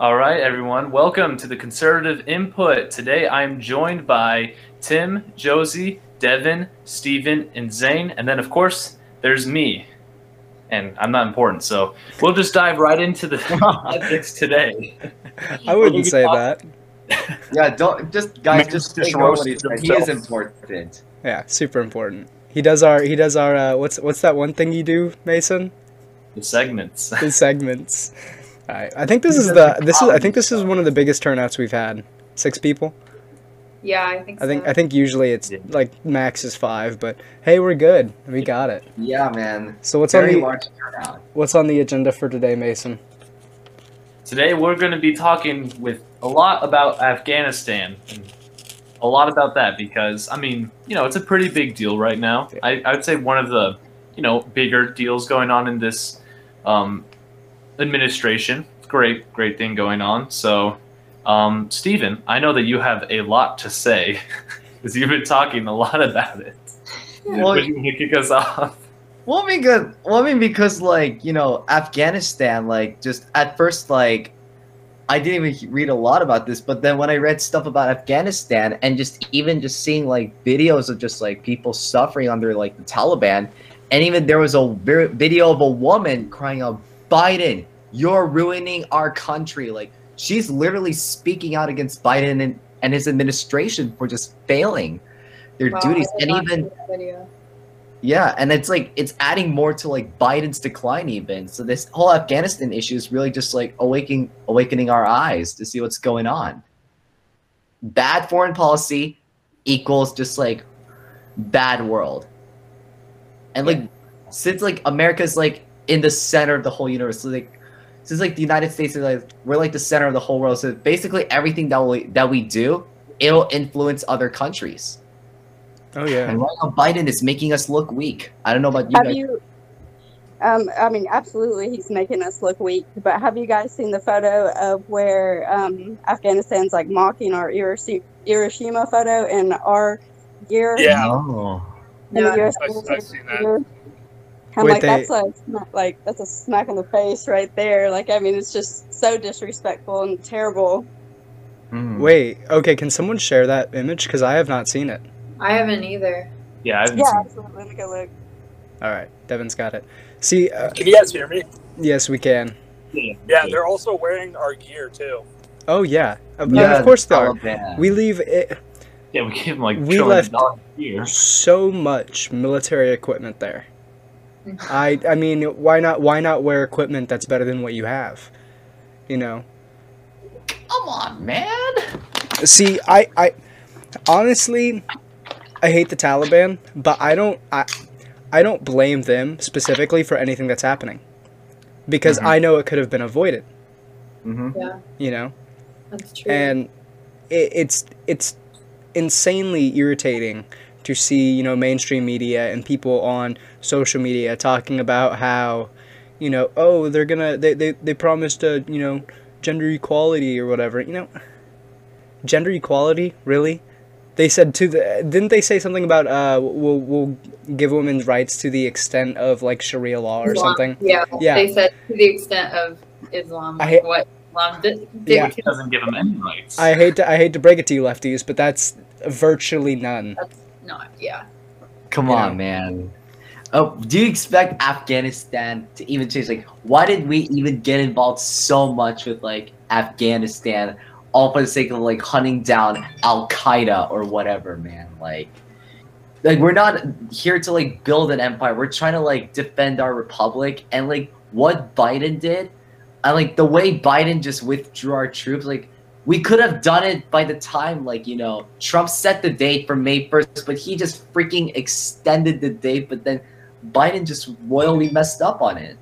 All right, everyone. Welcome to the Conservative Input. Today I'm joined by Tim, Josie, Devin, Steven, and Zane. And then, of course, there's me. And I'm not important, so we'll just dive right into the subjects today. I wouldn't say that. Yeah, don't just guys Man, just just ignore what roasted he. He is important. Yeah, super important. He does our he does our uh, what's what's that one thing you do, Mason? The segments. The segments. All right. I think this is the this is I think this is one of the biggest turnouts we've had. Six people. Yeah, I think I think so. I think usually it's Yeah. like max is five, but hey, we're good. We got it. Yeah, man. So what's on the large what's on the agenda for today, Mason? Today we're going to be talking with a lot about Afghanistan a lot about that because I mean, you know, it's a pretty big deal right now. Yeah. I, I would say one of the, you know, bigger deals going on in this um, administration. Great, great thing going on. So, um, Stephen, I know that you have a lot to say because you've been talking a lot about it. Well, Would you want to kick us off? Well, I mean, good. Well, I mean, because like you know, Afghanistan, like just at first, like I didn't even read a lot about this, but then when I read stuff about Afghanistan and just even just seeing like videos of just like people suffering under like the Taliban, and even there was a video of a woman crying out, "Biden, you're ruining our country!" Like she's literally speaking out against Biden and, and his administration for just failing their Wow, duties, and even see that video. yeah, and it's like it's adding more to like Biden's decline even. So this whole Afghanistan issue is really just like awakening awakening our eyes to see what's going on. Bad foreign policy equals just like bad world. And like since like America's like in the center of the whole universe, so like since like the United States is like we're like the center of the whole world. So basically everything that we that we do, it'll influence other countries. Oh yeah. And right now, Biden is making us look weak. I don't know about you Have guys. you? Um, I mean, absolutely, he's making us look weak. But have you guys seen the photo of where um, Afghanistan's like mocking our Hiroshi- Hiroshima photo in our gear? Yeah. Oh. in the Yeah, US I've- I've seen that. gear. I'm Wait, like, they- that's a smack- like that's a smack in the face right there. Like, I mean, it's just so disrespectful and terrible. Hmm. Wait. Okay. Can someone share that image? Because I have not seen it. I haven't either. Yeah, I haven't Yeah, seen absolutely. Let me go look. All right. Devin's got it. See. Uh, Can you guys hear me? yes, we can. Yeah, they're also wearing our gear too. Oh yeah. Of, Yeah, of course they are. Taliban. We leave it. Yeah, we gave him like We left- dollars so much military equipment there. I I mean, why not why not wear equipment that's better than what you have? You know. Come on, man. See, I I honestly I hate the Taliban, but I don't I I don't blame them specifically for anything that's happening. Because Mhm. I know it could have been avoided, hmm Yeah, you know? that's true. and it, it's it's insanely irritating to see you know mainstream media and people on social media talking about how you know oh they're gonna they they, they promised a you know gender equality or whatever you know gender equality really they said to the didn't they say something about uh we'll we'll give women's rights to the extent of like sharia law or Islam. something Yeah, Yeah. they said to the extent of Islam, I like what Islam did. Yeah. Which doesn't give them any rights. i hate to i hate to break it to you lefties but that's virtually none Not, yeah. Come You on, know. man. Oh, do you expect Afghanistan to even change? Like, why did we even get involved so much with like Afghanistan, all for the sake of like hunting down Al Qaeda or whatever, man? Like, like we're not here to like build an empire. We're trying to like defend our republic, and like what Biden did, and like the way Biden just withdrew our troops, like we could have done it by the time like you know trump set the date for may 1st but he just freaking extended the date but then biden just royally messed up on it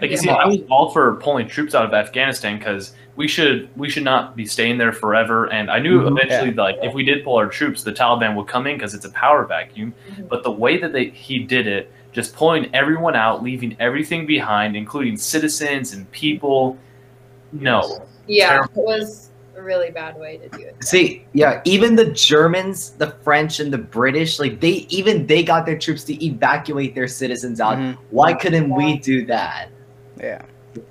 Like you see, I was all for pulling troops out of Afghanistan because we should we should not be staying there forever. And I knew Mhm. eventually, like if we did pull our troops, the Taliban would come in because it's a power vacuum. Mhm. But the way that they he did it, just pulling everyone out, leaving everything behind, including citizens and people. No, Yeah, Terrible. it was a really bad way to do it. see yeah even the germans the french and the british like they even they got their troops to evacuate their citizens out Mhm. why couldn't we do that yeah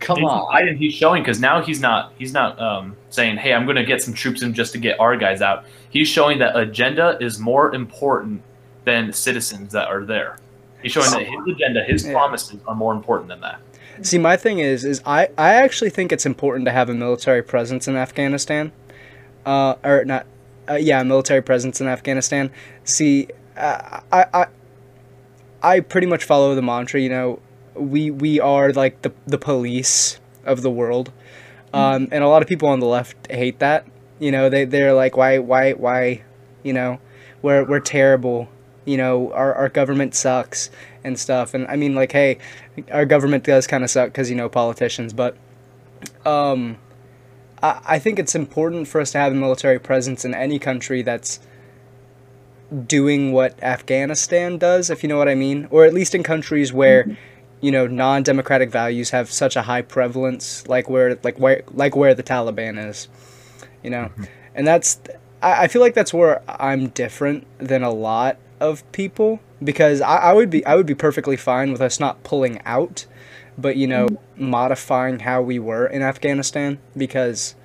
Come Jason on. Biden, he's showing because now he's not he's not um, saying, "Hey, I'm going to get some troops in just to get our guys out." He's showing that agenda is more important than citizens that are there. He's showing that his agenda, his Yeah. promises, are more important than that. See, my thing is, is I, I actually think it's important to have a military presence in Afghanistan, uh, or not, uh, yeah, a military presence in Afghanistan. See, uh, I, I, I pretty much follow the mantra. You know, we we are like the the police of the world, um, and a lot of people on the left hate that. You know, they they're like, why why why, you know, we're we're terrible. You know, our our government sucks and stuff. And I mean, like, hey, our government does kind of suck because you know politicians, but um, I, I think it's important for us to have a military presence in any country that's doing what Afghanistan does, if you know what I mean, or at least in countries where you know non-democratic values have such a high prevalence, like where like where like where the Taliban is, you know, and that's I, I feel like that's where I'm different than a lot of people because I, I would be I would be perfectly fine with us not pulling out, but you know modifying how we were in Afghanistan because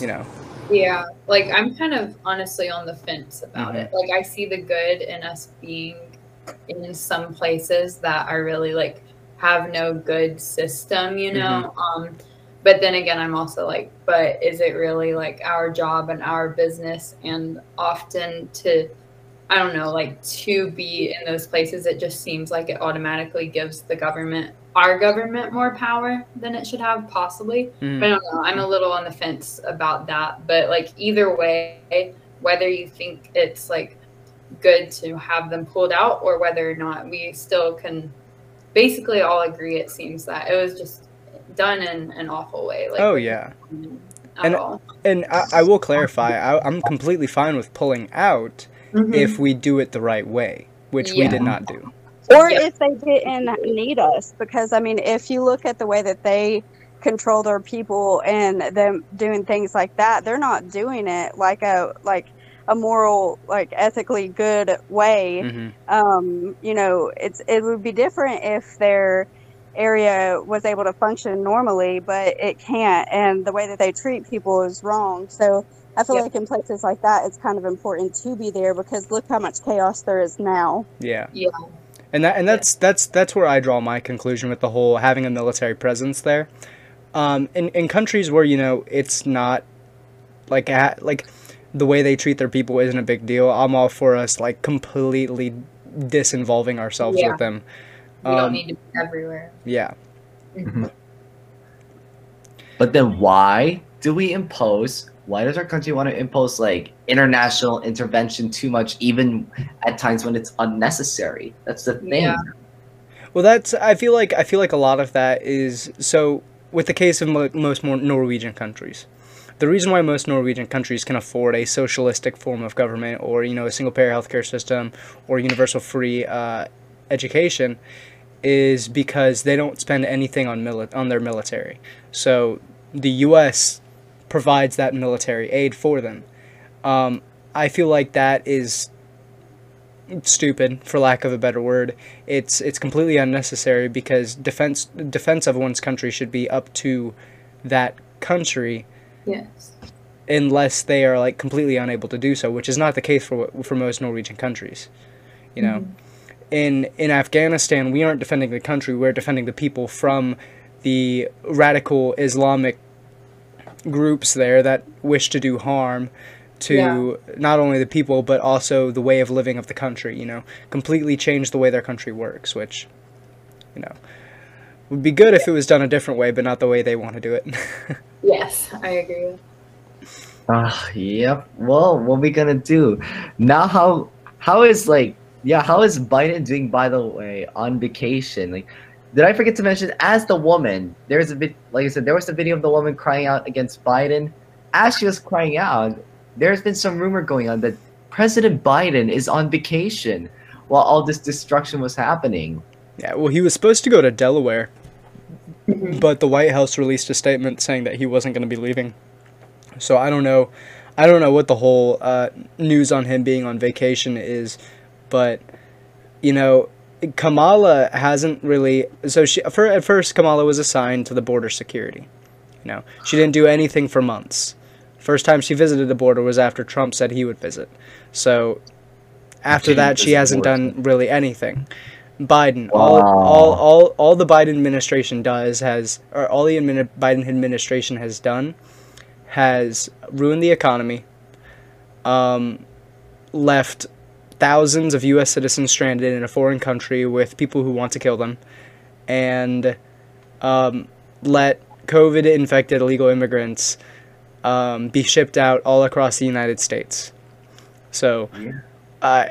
you know Yeah, like I'm kind of honestly on the fence about Mhm. it. Like I see the good in us being in some places that are really like have no good system, you know. Um but then again I'm also like but is it really like our job and our business and often to I don't know, like to be in those places it just seems like it automatically gives the government our government more power than it should have possibly. mm, I don't know. I'm a little on the fence about that. But like either way, whether you think it's like good to have them pulled out or whether or not we still can basically all agree it seems that it was just done in an awful way. Like oh yeah. And- all. And I, I will clarify, I, I'm completely fine with pulling out Mhm. if we do it the right way, which we did not do. or Yeah. if they didn't need us because i mean if you look at the way that they control their people and them doing things like that they're not doing it like a like a moral like ethically good way hmm um you know it's it would be different if their area was able to function normally but it can't and the way that they treat people is wrong so i feel Yeah. like in places like that it's kind of important to be there because look how much chaos there is now Yeah. Yeah. And that and that's that's that's where I draw my conclusion with the whole having a military presence there. Um, in in countries where you know it's not like ha- like the way they treat their people isn't a big deal. I'm all for us like completely disinvolving ourselves Yeah. with them. We don't Um, need to be everywhere. Yeah. But then why do we impose? Why does our country want to impose like international intervention too much, even at times when it's unnecessary? That's the thing. Yeah. Well, that's I feel like I feel like a lot of that is so with the case of mo- most more Norwegian countries. The reason why most Norwegian countries can afford a socialistic form of government, or you know, a single-payer healthcare system, or universal free uh, education, is because they don't spend anything on mili- on their military. So the U.S. provides that military aid for them. Um, I feel like that is stupid, for lack of a better word. It's it's completely unnecessary because defense defense of one's country should be up to that country Yes. unless they are like completely unable to do so, which is not the case for for most Norwegian countries. You know, in in Afghanistan, we aren't defending the country; we're defending the people from the radical Islamic groups there that wish to do harm to not only the people but also the way of living of the country. You know, completely change the way their country works, which you know would be good if it was done a different way, but not the way they want to do it. Yes, I agree. Ah, yep. Well, what we gonna do now? How how is like yeah? How is Biden doing? By the way, on vacation, like. Did I forget to mention? As the woman, there's a bit like I said, there was a video of the woman crying out against Biden. As she was crying out, there's been some rumor going on that President Biden is on vacation while all this destruction was happening. Yeah, well, he was supposed to go to Delaware, Mhm. but the White House released a statement saying that he wasn't going to be leaving. So I don't know, I don't know what the whole uh, news on him being on vacation is, but you know, Kamala hasn't really. So she for at first Kamala was assigned to the border security. You know, she didn't do anything for months. First time she visited the border was after Trump said he would visit. So after that, she hasn't done really anything. Biden, all, Wow. all, all, all the Biden administration does has, or all the admini- Biden administration has done, has ruined the economy, um, left thousands of U.S. citizens stranded in a foreign country with people who want to kill them, and um, let COVID infected illegal immigrants um, be shipped out all across the United States. So, uh,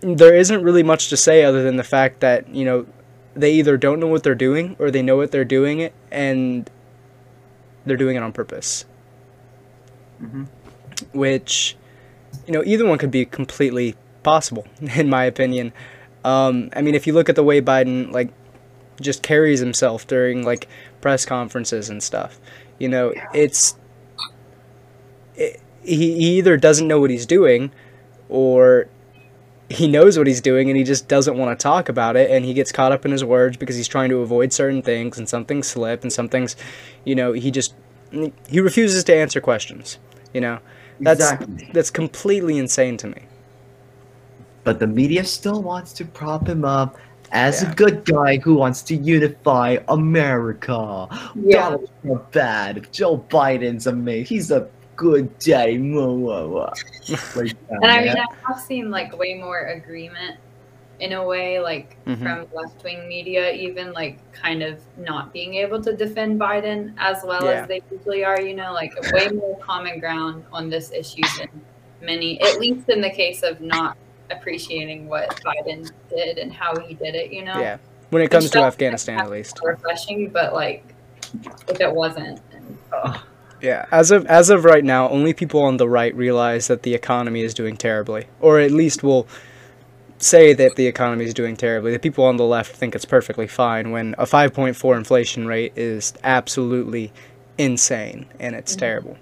there isn't really much to say other than the fact that, you know, they either don't know what they're doing or they know what they're doing it and they're doing it on purpose. Mhm. Which, you know, either one could be completely possible, in my opinion. Um, I mean, if you look at the way Biden, like, just carries himself during, like, press conferences and stuff, you know, it's. It, he, he either doesn't know what he's doing or he knows what he's doing and he just doesn't want to talk about it and he gets caught up in his words because he's trying to avoid certain things and some things slip and some things you know he just he refuses to answer questions you know that's exactly. that's completely insane to me But the media still wants to prop him up as Yeah. a good guy who wants to unify America. Yeah. Donald Trump bad. Joe Biden's amazing. He's a good day. Whoa, whoa, whoa. Like that, And I mean, man. I have seen like way more agreement in a way, like Mhm. from left wing media, even like kind of not being able to defend Biden as well Yeah. as they usually are, you know, like way more common ground on this issue than many, at least in the case of not appreciating what Biden did and how he did it, you know? yeah when it comes to afghanistan at least Refreshing, but like if it wasn't, then Yeah, as of as of right now, only people on the right realize that the economy is doing terribly, or at least will say that the economy is doing terribly. The people on the left think it's perfectly fine when a 5.4 inflation rate is absolutely insane and it's Mhm. terrible.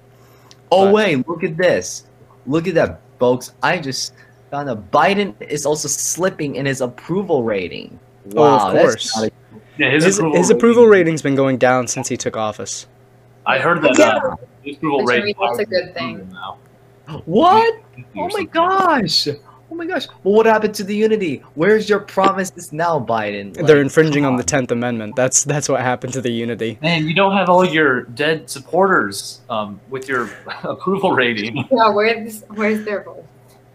Oh But- wait, look at this. Look at that, folks. I just found out Biden is also slipping in his approval rating. Oh, of course. a- Yeah, His, his, approval, his approval rating's been going down since he took office. I heard that Yeah. uh, his approval Which, I rate. mean, that's a good thing. What? Oh my gosh. Oh my gosh. Well, what happened to the unity? Where's your promises now, Biden? They're infringing come on the 10th Amendment. That's that's what happened to the unity. Man, you don't have all your dead supporters um, with your approval rating. yeah, where's where's their vote?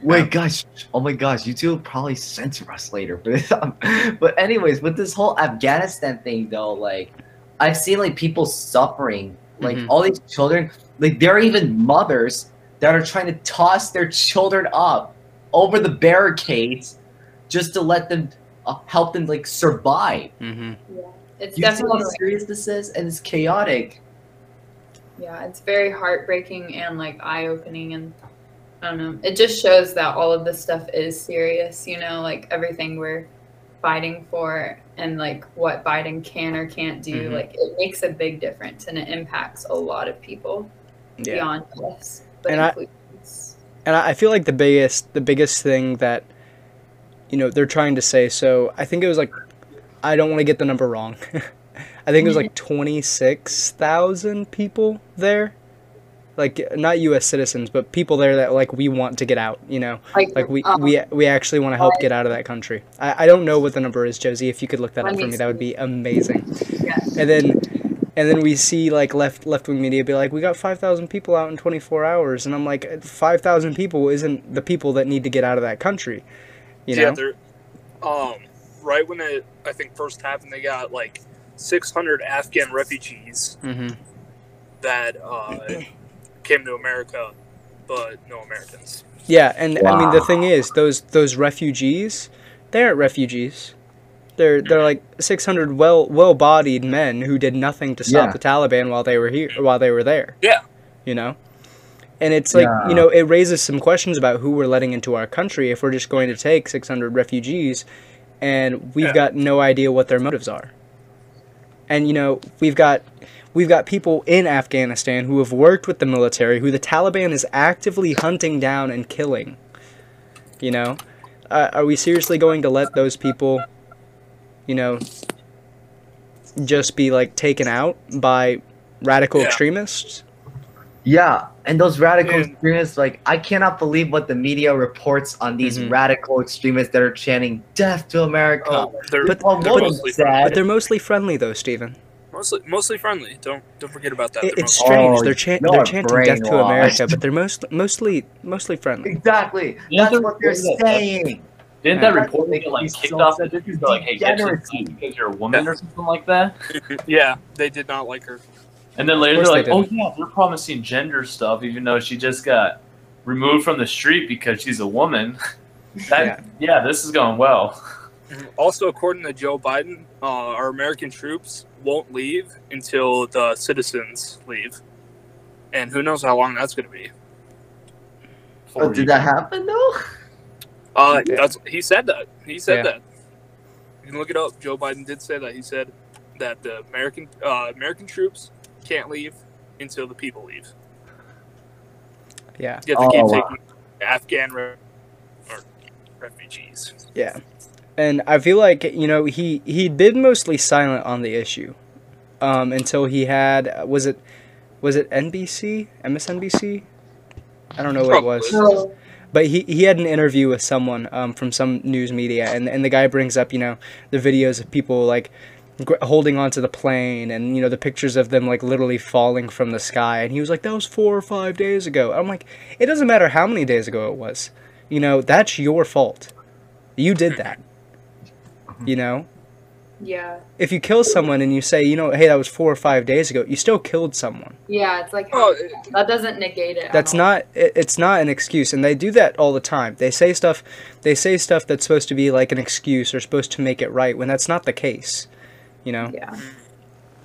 Wait, gosh. Oh my gosh. YouTube will probably censor us later for this. Um, but anyways, with this whole Afghanistan thing, though, like I've seen like people suffering, like Mhm. all these children, like there are even mothers that are trying to toss their children up over the barricades just to let them uh, help them like survive. Mm-hmm. It's You see definitely how serious this is, and it's chaotic. Yeah, it's very heartbreaking and like eye opening and I don't know. It just shows that all of this stuff is serious, you know, like everything we're fighting for and like what Biden can or can't do, Mhm. like it makes a big difference and it impacts a lot of people Yeah. beyond us. But And I- includes- and I feel like the biggest the biggest thing that you know they're trying to say. So I think it was like I don't want to get the number wrong. I think it was like twenty six thousand people there, like not U.S. citizens, but people there that like we want to get out. You know, like we um, we we actually want to help get out of that country. I, I don't know what the number is, Josie. If you could look that up for me me, that would be amazing. yeah. And then and then we see like left left wing media be like, we got five thousand people out in twenty four hours, and I'm like, five thousand people isn't the people that need to get out of that country, you yeah, know? they're um right when it I think first happened, they got like 600 Afghan refugees hmm that uh, came to America, but no Americans. Yeah, and I mean the thing is, those those refugees, they aren't refugees. They're they're like six hundred well well bodied men who did nothing to stop Yeah. the Taliban while they were here while they were there. Yeah. You know? And it's like, Yeah. you know, it raises some questions about who we're letting into our country if we're just going to take six hundred refugees and we've Yeah. got no idea what their motives are. And you know, we've got we've got people in Afghanistan who have worked with the military who the Taliban is actively hunting down and killing. You know? Uh, are we seriously going to let those people, you know, just be like taken out by radical Yeah. extremists? Yeah, and those radical And- extremists, like I cannot believe what the media reports on these Mhm. radical extremists that are chanting "Death to America." Oh, they're But- Well, but- what mostly, sad? But they're mostly friendly though, Stephen. mostly mostly friendly. Don't don't forget about that. It, They're it's strange. Oh, they're chan- they're chanting "Death to. America," but they're most mostly mostly friendly. Exactly. Yeah, That's what they're they're- saying. Didn't Yeah. that reporter get like kicked so off such that a because they're like, hey, get you degeneracy. because you're a woman or something like that? yeah, they did not like her. And then later they're like, they oh yeah, they're promising gender stuff, even though she just got removed from the street because she's a woman. That yeah, this is going well. Also, according to Joe Biden, uh, our American troops won't leave until the citizens leave, and who knows how long that's going to be. Oh, did that happen though? Uh, Yeah. that's he said that. He said Yeah. that. You can look it up. Joe Biden did say that. He said that the American uh, American troops can't leave until the people leave. Yeah, You have to Oh, keep wow. taking Afghan re- or refugees. yeah. And I feel like you know he he'd been mostly silent on the issue, um, until he had was it was it NBC MSNBC? I don't know what it was. But he, he had an interview with someone um, from some news media, and, and the guy brings up, you know, the videos of people, like, gr- holding onto the plane, and, you know, the pictures of them, like, literally falling from the sky. And he was like, that was four or five days ago. I'm like, it doesn't matter how many days ago it was. You know, that's your fault. You did that. You know? Yeah. If you kill someone and you say, you know, hey, that was four or five days ago, you still killed someone. Yeah, it's like Oh, that doesn't negate it. That's not it, it's not an excuse and they do that all the time. They say stuff they say stuff that's supposed to be like an excuse or supposed to make it right when that's not the case. You know? Yeah.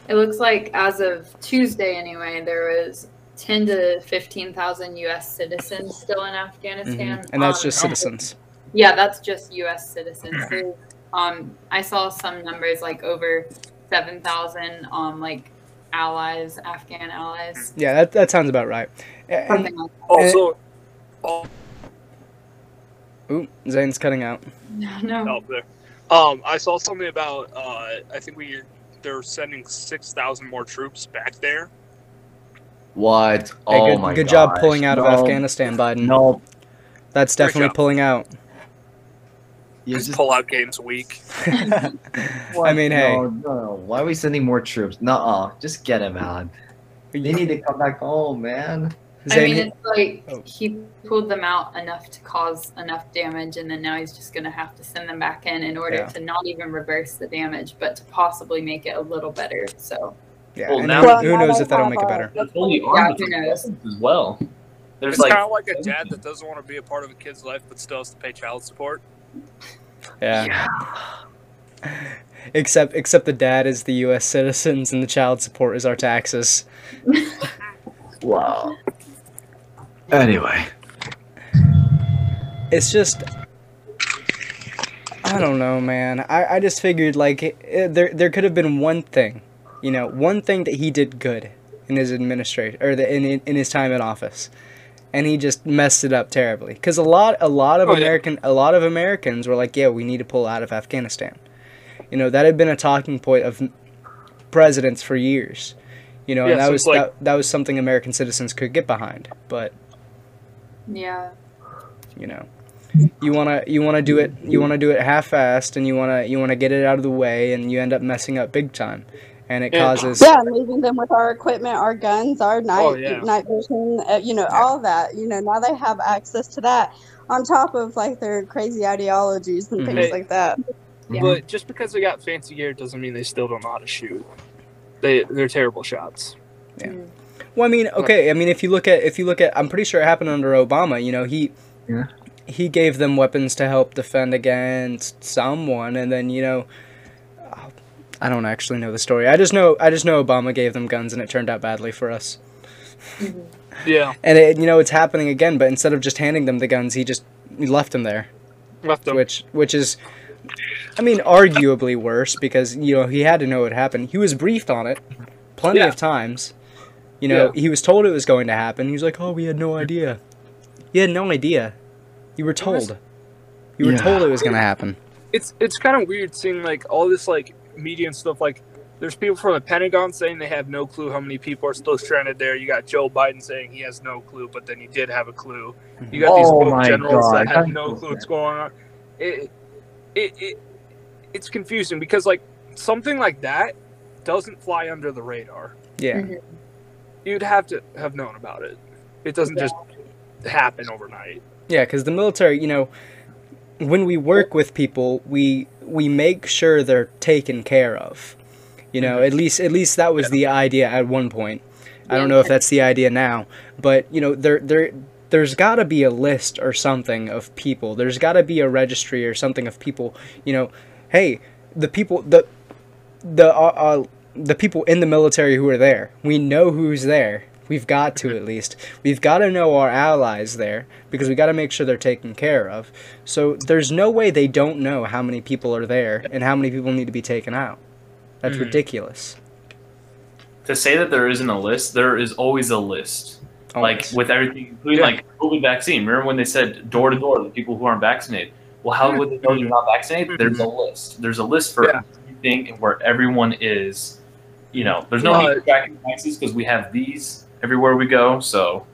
It looks like as of Tuesday anyway, there was ten to fifteen thousand US citizens still in Afghanistan. Mhm. And that's Um, just citizens. Yeah, that's just US citizens. There's, um I saw some numbers like over seven thousand um like allies, Afghan allies. Yeah, that that sounds about right. And, Something like also, oh, ooh, Zane's cutting out. No, no. Um, I saw something about. Uh, I think we they're sending six thousand more troops back there. What? Hey, oh good my good job pulling out of Afghanistan, Biden. No, That's definitely pulling out. You His just. pullout game's weak. I mean, hey, No, no. Why are we sending more troops? Nuh-uh. Just get him out. They need to come back home, man. I Zane, mean, it's like Oh. he pulled them out enough to cause enough damage, and then now he's just going to have to send them back in in order Yeah. to not even reverse the damage, but to possibly make it a little better. So, yeah, Well, now- who, Well, who now knows they if that'll make it better. They're Yeah, who knows? as well. There's It's like kind of like a dad that doesn't want to be a part of a kid's life, but still has to pay child support. Yeah. Except except the dad is the US citizens and the child support is our taxes. Wow. Anyway. it's just I don't know, man. I, I just figured like it, there there could have been one thing, you know, one thing that he did good in his administration or the, in in his time in office, and he just messed it up terribly. Because a lot a lot of Oh, yeah. American a lot of Americans were like, yeah, we need to pull out of Afghanistan. You know, that had been a talking point of presidents for years. You know, Yeah, and that since, was like- that, that was something American citizens could get behind, but yeah. you know you want to you want to do it you want to do it half-assed and you want to you want to get it out of the way and you end up messing up big time and it Yeah. causes Yeah, and leaving them with our equipment, our guns, our night Oh, yeah. night vision, uh, you know, all that. You know, now they have access to that on top of like their crazy ideologies and Mhm. things like that. Yeah. But just because they got fancy gear doesn't mean they still don't know how to shoot. They they're terrible shots. Yeah. Mm. well i mean okay i mean if you look at if you look at i'm pretty sure it happened under obama you know he Yeah. he gave them weapons to help defend against someone and then you know i don't actually know the story i just know i just know obama gave them guns and it turned out badly for us Mhm. Yeah, and it, you know it's happening again but instead of just handing them the guns he just left them there left them. which which is I mean arguably worse because you know he had to know it happened. He was briefed on it plenty Yeah. of times. You know, Yeah. he was told it was going to happen. He was like, "Oh, we had no idea." You had no idea. You were told. You were Yeah. told it was gonna happen. it's it's kind of weird seeing like all this like media and stuff like there's people from the Pentagon saying they have no clue how many people are still stranded there. You got Joe Biden saying he has no clue, but then he did have a clue. You got these Oh both my generals God, that I have can't no clue what's going on. It, it, it, it's confusing because like something like that doesn't fly under the radar. Yeah. Mm-hmm. You'd have to have known about it. It doesn't just happen overnight. Yeah, because the military, you know, when we work with people, we we make sure they're taken care of. You know, at least at least that was the idea at one point. I don't know if that's the idea now, but you know, there there there's got to be a list or something of people. There's got to be a registry or something of people. You know, hey, the people the the uh, uh, the people in the military who are there. We know who's there. We've got to at least. We've got to know our allies there because we got to make sure they're taken care of. So there's no way they don't know how many people are there and how many people need to be taken out. That's Mhm. ridiculous. To say that there isn't a list, there is always a list. Like with everything, including Yeah. like COVID vaccine. Remember when they said door to door, the people who aren't vaccinated? Well, how would they know you're not vaccinated? There's a list. There's a list for Yeah. everything and where everyone is. You know, there's no Uh, need to track because we have these everywhere we go. So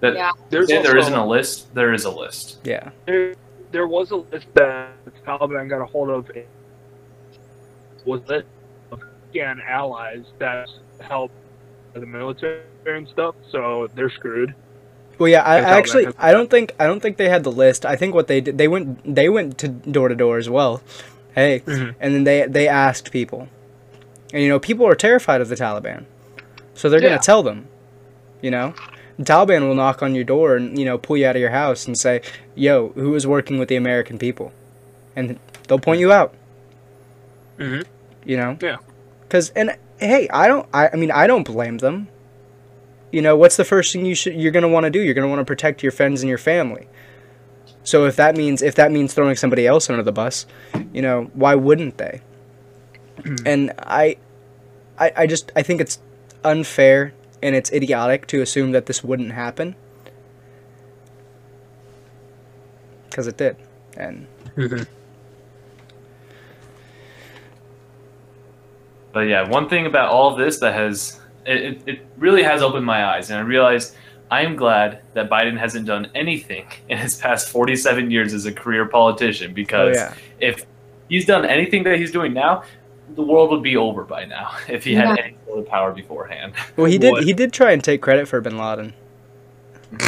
that Yeah. There's say there also- isn't a list. There is a list. yeah. there, there was a list that the Taliban got a hold of. Was it Afghan allies that help the military and stuff? So they're screwed. Well, yeah, I, I That's how that actually I don't think I don't think they had the list. I think what they did they went they went to door to door as well. Hey, Mhm. and then they they asked people, and you know people are terrified of the Taliban, so they're Yeah. gonna tell them, you know, Taliban will knock on your door and you know pull you out of your house and say, "Yo, who is working with the American people?" and they'll point you out. Mhm. You know. Yeah. Cause and hey, I don't. I, I mean, I don't blame them. You know, what's the first thing you should you're gonna want to do? You're gonna want to protect your friends and your family. So if that means if that means throwing somebody else under the bus, you know, why wouldn't they? and I, I, I just I think it's unfair and it's idiotic to assume that this wouldn't happen. Because it did, and mm-hmm. But yeah, one thing about all of this that has it, it, it really has opened my eyes, and I realized I am glad that Biden hasn't done anything in his past 47 years as a career politician oh because yeah, if he's done anything that he's doing now, the world would be over by now if he had Yeah. any sort of power beforehand. well he did What? he did try and take credit for Bin Laden.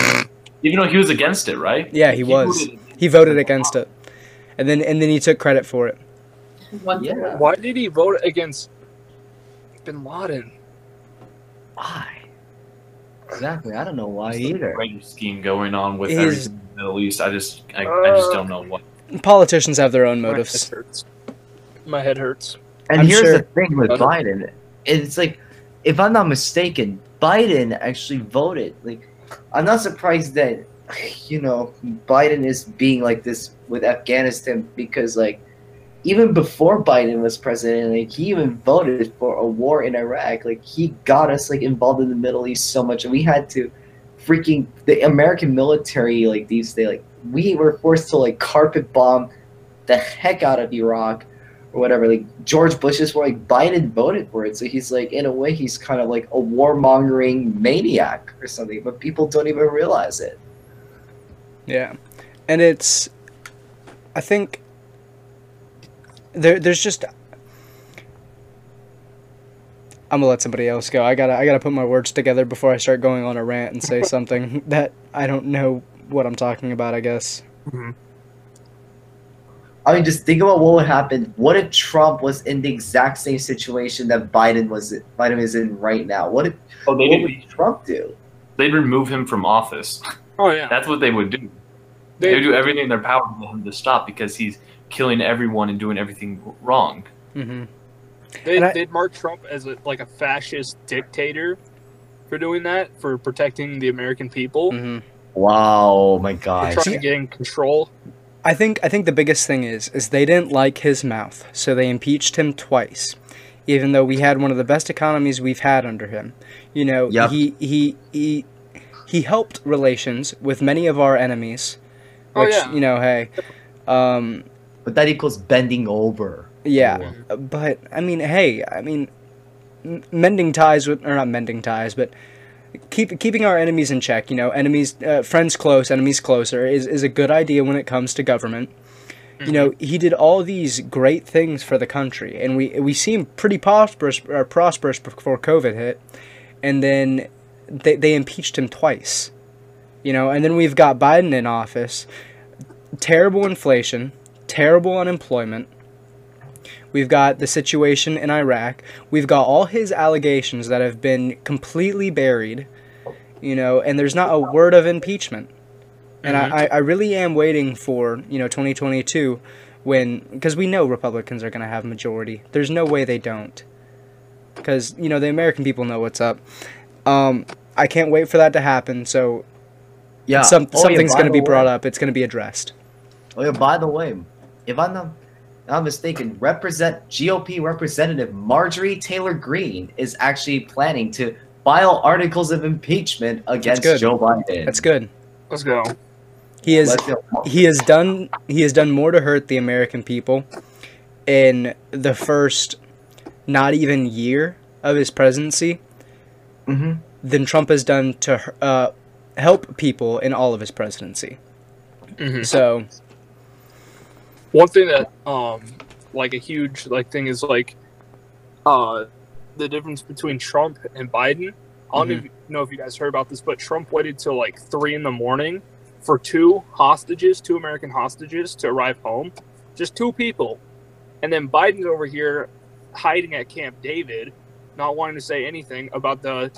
Even though he was against it, right? Yeah, he was. voted- He voted against it, and then and then he took credit for it. Yeah. Why did he vote against Bin Laden? Why? Exactly. I don't know why either. Great scheme going on with His- everything in the Middle East. I just, I, I just uh, don't know what. Politicians have their own My head motives. hurts. My head hurts. And I'm here's sure- the thing with Biden. It's like, if I'm not mistaken, Biden actually voted. Like, I'm not surprised that, you know, Biden is being like this with Afghanistan because, like, even before Biden was president, like, he even voted for a war in Iraq. Like, he got us, like, involved in the Middle East so much. And we had to freaking, the American military, like, these days, like, we were forced to, like, carpet bomb the heck out of Iraq or whatever. Like George Bush's war, like Biden voted for it, so he's like in a way he's kind of like a warmongering maniac or something, but people don't even realize it. Yeah, and it's, I think. There, there's just. I'm gonna let somebody else go. I gotta, I gotta put my words together before I start going on a rant and say something that I don't know what I'm talking about. I guess. Mm-hmm. I mean, just think about what would happen. What if Trump was in the exact same situation that Biden was Biden is in right now? What if Oh, they what would Trump do? They'd remove him from office. Oh yeah. That's what they would do. They would They, do everything in their power to him to stop because he's killing everyone and doing everything wrong. Mm-hmm. they, and I- they'd mark Trump as a, like a fascist dictator for doing that, for protecting the American people, Mm-hmm. Wow, my God! trying to gain control. I think I think the biggest thing is is they didn't like his mouth, so they impeached him twice. Even though we had one of the best economies we've had under him. You know, Yep. he he he he helped relations with many of our enemies. Oh, Which, yeah. you know, hey. Um, But that equals bending over. yeah, but I mean, hey, I mean, mending ties with or not mending ties, but keep keeping our enemies in check. You know, enemies, uh, friends close, enemies closer is is a good idea when it comes to government. You know, he did all these great things for the country, and we we seemed pretty prosperous or prosperous before COVID hit, and then they they impeached him twice. You know, and then we've got Biden in office, terrible inflation, terrible unemployment. We've got the situation in Iraq. We've got all his allegations that have been completely buried, you know, and there's not a word of impeachment. And I, I really am waiting for, you know, 2022 when, because we know Republicans are going to have majority. There's no way they don't. Because, you know, the American people know what's up. Um, I can't wait for that to happen. So Yeah. some, Oh, something's by going to be brought way- up. It's going to be addressed. Oh yeah, by the way, if I'm not, not mistaken, represent GOP representative Marjorie Taylor Greene is actually planning to file articles of impeachment against good. Joe Biden. That's good. Let's go. He is he has done he has done more to hurt the American people in the first not even year of his presidency Mhm. than Trump has done to uh, help people in all of his presidency. Mhm. So One thing that, um, like a huge like thing is like, uh, the difference between Trump and Biden. I don't Mhm. even know if you guys heard about this, but Trump waited till like three in the morning for two hostages, two American hostages, to arrive home. Just two people, and then Biden's over here hiding at Camp David, not wanting to say anything about the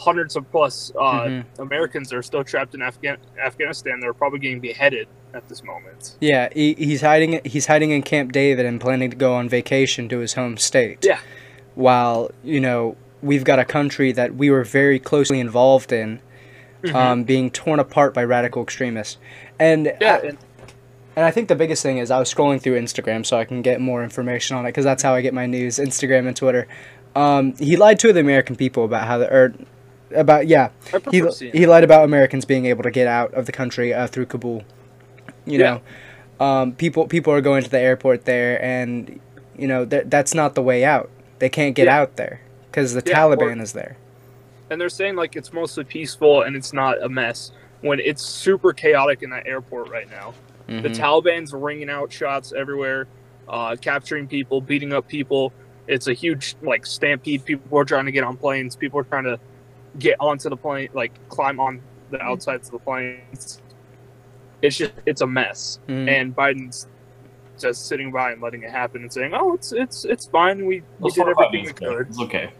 hundreds of plus uh, Mhm. Americans are still trapped in Afghan- Afghanistan. They're probably getting beheaded at this moment. yeah, he, he's hiding he's hiding in Camp David and planning to go on vacation to his home state. Yeah. While you know we've got a country that we were very closely involved in, Mhm. um, being torn apart by radical extremists, and yeah, I- and And I think the biggest thing is I was scrolling through Instagram so I can get more information on it because that's how I get my news, Instagram and Twitter. Um, he lied to the American people about how the or about yeah he he lied about Americans being able to get out of the country uh, through Kabul. You Yeah. know, um, people people are going to the airport there, and you know that that's not the way out. They can't get Yeah. out there because the Yeah, or- Taliban is there. and they're saying like it's mostly peaceful and it's not a mess when it's super chaotic in that airport right now. The Mhm. Taliban's ringing out shots everywhere, uh, capturing people, beating up people. It's a huge like stampede. People are trying to get on planes. People are trying to get onto the plane, like climb on the outsides of the planes. It's just it's a mess, Mhm. and Biden's just sitting by and letting it happen and saying, "Oh, it's it's it's fine. We we did everything we could." It's okay.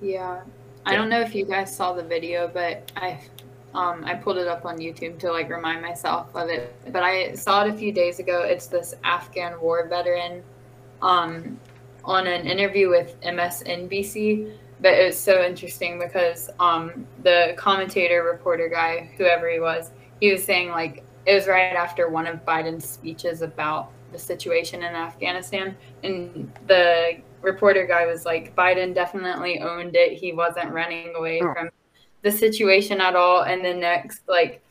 Yeah. I don't know if you guys saw the video, but I um I pulled it up on YouTube to like remind myself of it. But I saw it a few days ago. It's this Afghan war veteran um on an interview with MSNBC. But it was so interesting because um the commentator reporter guy, whoever he was, he was saying like it was right after one of Biden's speeches about the situation in Afghanistan. And the reporter guy was like biden definitely owned it. He wasn't running away Oh. from the situation at all. And then next like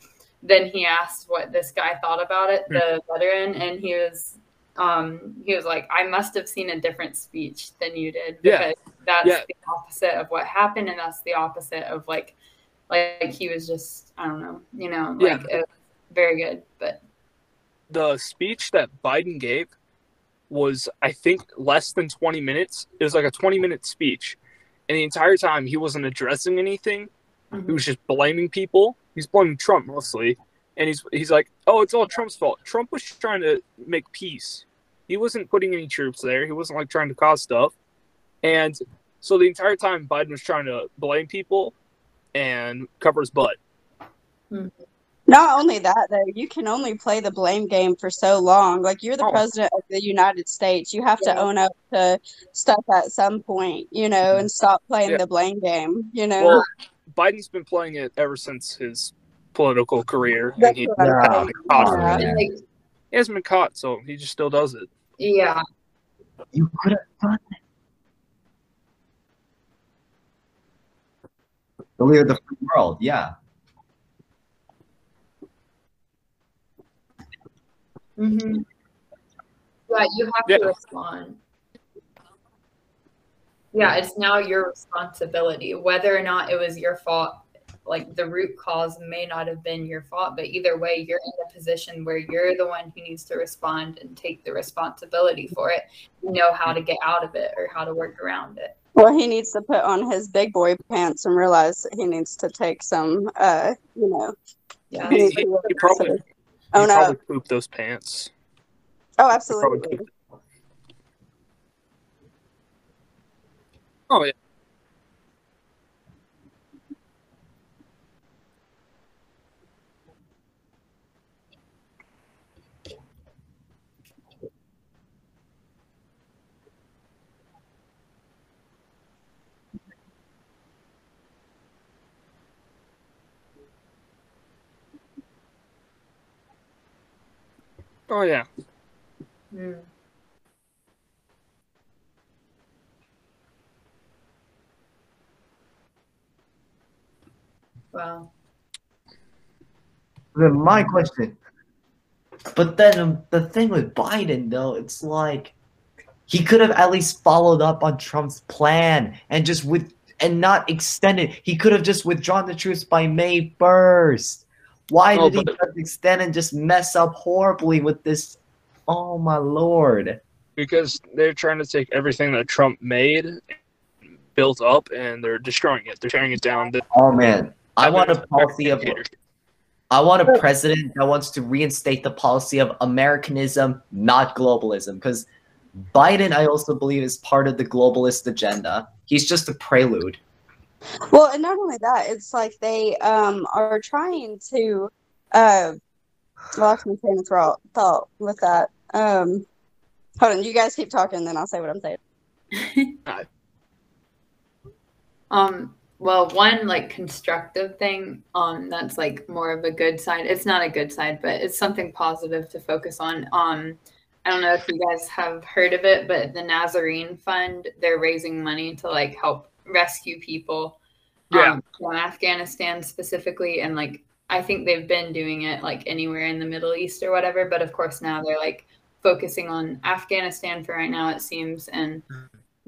then he asked what this guy thought about it the veteran. And he was um he was like i must have seen a different speech than you did Yeah. That's Yeah. the opposite of what happened and that's the opposite of like like he was just i don't know you know Yeah. like it was very good but the speech that Biden gave was, I think, less than 20 minutes. It was like a 20 minute speech. And the entire time, he wasn't addressing anything. He mm-hmm. was just blaming people. He's blaming Trump mostly. And he's, he's like, oh, it's all Trump's fault. Trump was trying to make peace. He wasn't putting any troops there. He wasn't like trying to cause stuff. And so the entire time, Biden was trying to blame people and cover his butt. Hmm. Not only that, though, you can only play the blame game for so long. Like you're the Oh. president of the United States, you have to own up to stuff at some point, you know, and stop playing Yeah. the blame game. You know, Well, Biden's been playing it ever since his political career. And he, what Yeah. caught Yeah. it. and, he hasn't been caught, so he just still does it. yeah You could have done it. The leader of the free world, yeah. Mm-hmm. Yeah, you have Yeah. to respond. Yeah, it's now your responsibility. Whether or not it was your fault, like the root cause may not have been your fault, but either way, you're in a position where you're the one who needs to respond and take the responsibility for it. You know how to get out of it or how to work around it. Well, he needs to put on his big boy pants and realize that he needs to take some, uh, you know. Yeah. he He, he, probably, he Oh no! probably pooped those pants. Oh, absolutely. Oh yeah. Oh yeah. Mm. Wow. Then my question. But then um, the thing with Biden, though, it's like he could have at least followed up on Trump's plan and just with and not extended. He could have just withdrawn the troops by May first. Why Oh, did he just extend and just mess up horribly with this? Oh my lord! Because they're trying to take everything that Trump made, built up, and they're destroying it. They're tearing it down. Oh man, I want a policy of. I want a president that wants to reinstate the policy of Americanism, not globalism. Because Biden, I also believe, is part of the globalist agenda. He's just a prelude. Well, and not only that, it's like they um are trying to uh lost my train of thought thought with that. Um hold on, you guys keep talking then I'll say what I'm saying. Um, well, one like constructive thing, um, that's like more of a good side. It's not a good side, but it's something positive to focus on. Um, I don't know if you guys have heard of it, but the Nazarene Fund, they're raising money to like help rescue people Yeah. um, from Afghanistan specifically. And like, I think they've been doing it like anywhere in the Middle East or whatever. But of course, now they're like focusing on Afghanistan for right now, it seems. And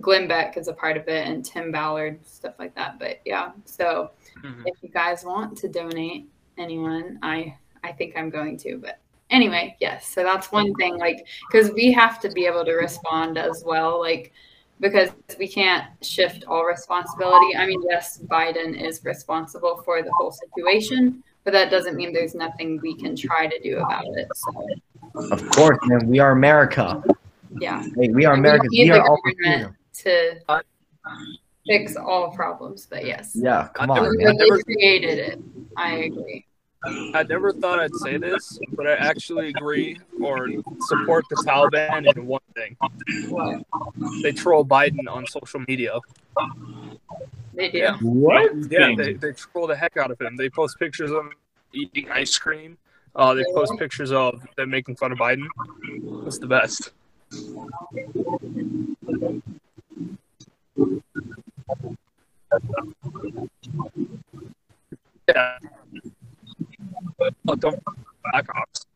Glenn Beck is a part of it and Tim Ballard, stuff like that. But yeah, so Mhm. if you guys want to donate anyone, I I think I'm going to. But anyway, yes. So that's one thing, like because we have to be able to respond as well, like because we can't shift all responsibility. I mean, yes, Biden is responsible for the whole situation, but that doesn't mean there's nothing we can try to do about it. So Of course, man. We are America. yeah. Hey, we are And we don't We are all to um, fix all problems, but yes. Yeah, come on, never- man. But never- they created it. I agree. I never thought I'd say this, but I actually agree or support the Taliban in one thing. They troll Biden on social media. they do. Yeah. What? Yeah, they, they troll the heck out of him. They post pictures of him eating ice cream. Uh, they post pictures of them making fun of Biden. It's the best. Yeah. Oh, don't Blackhawks.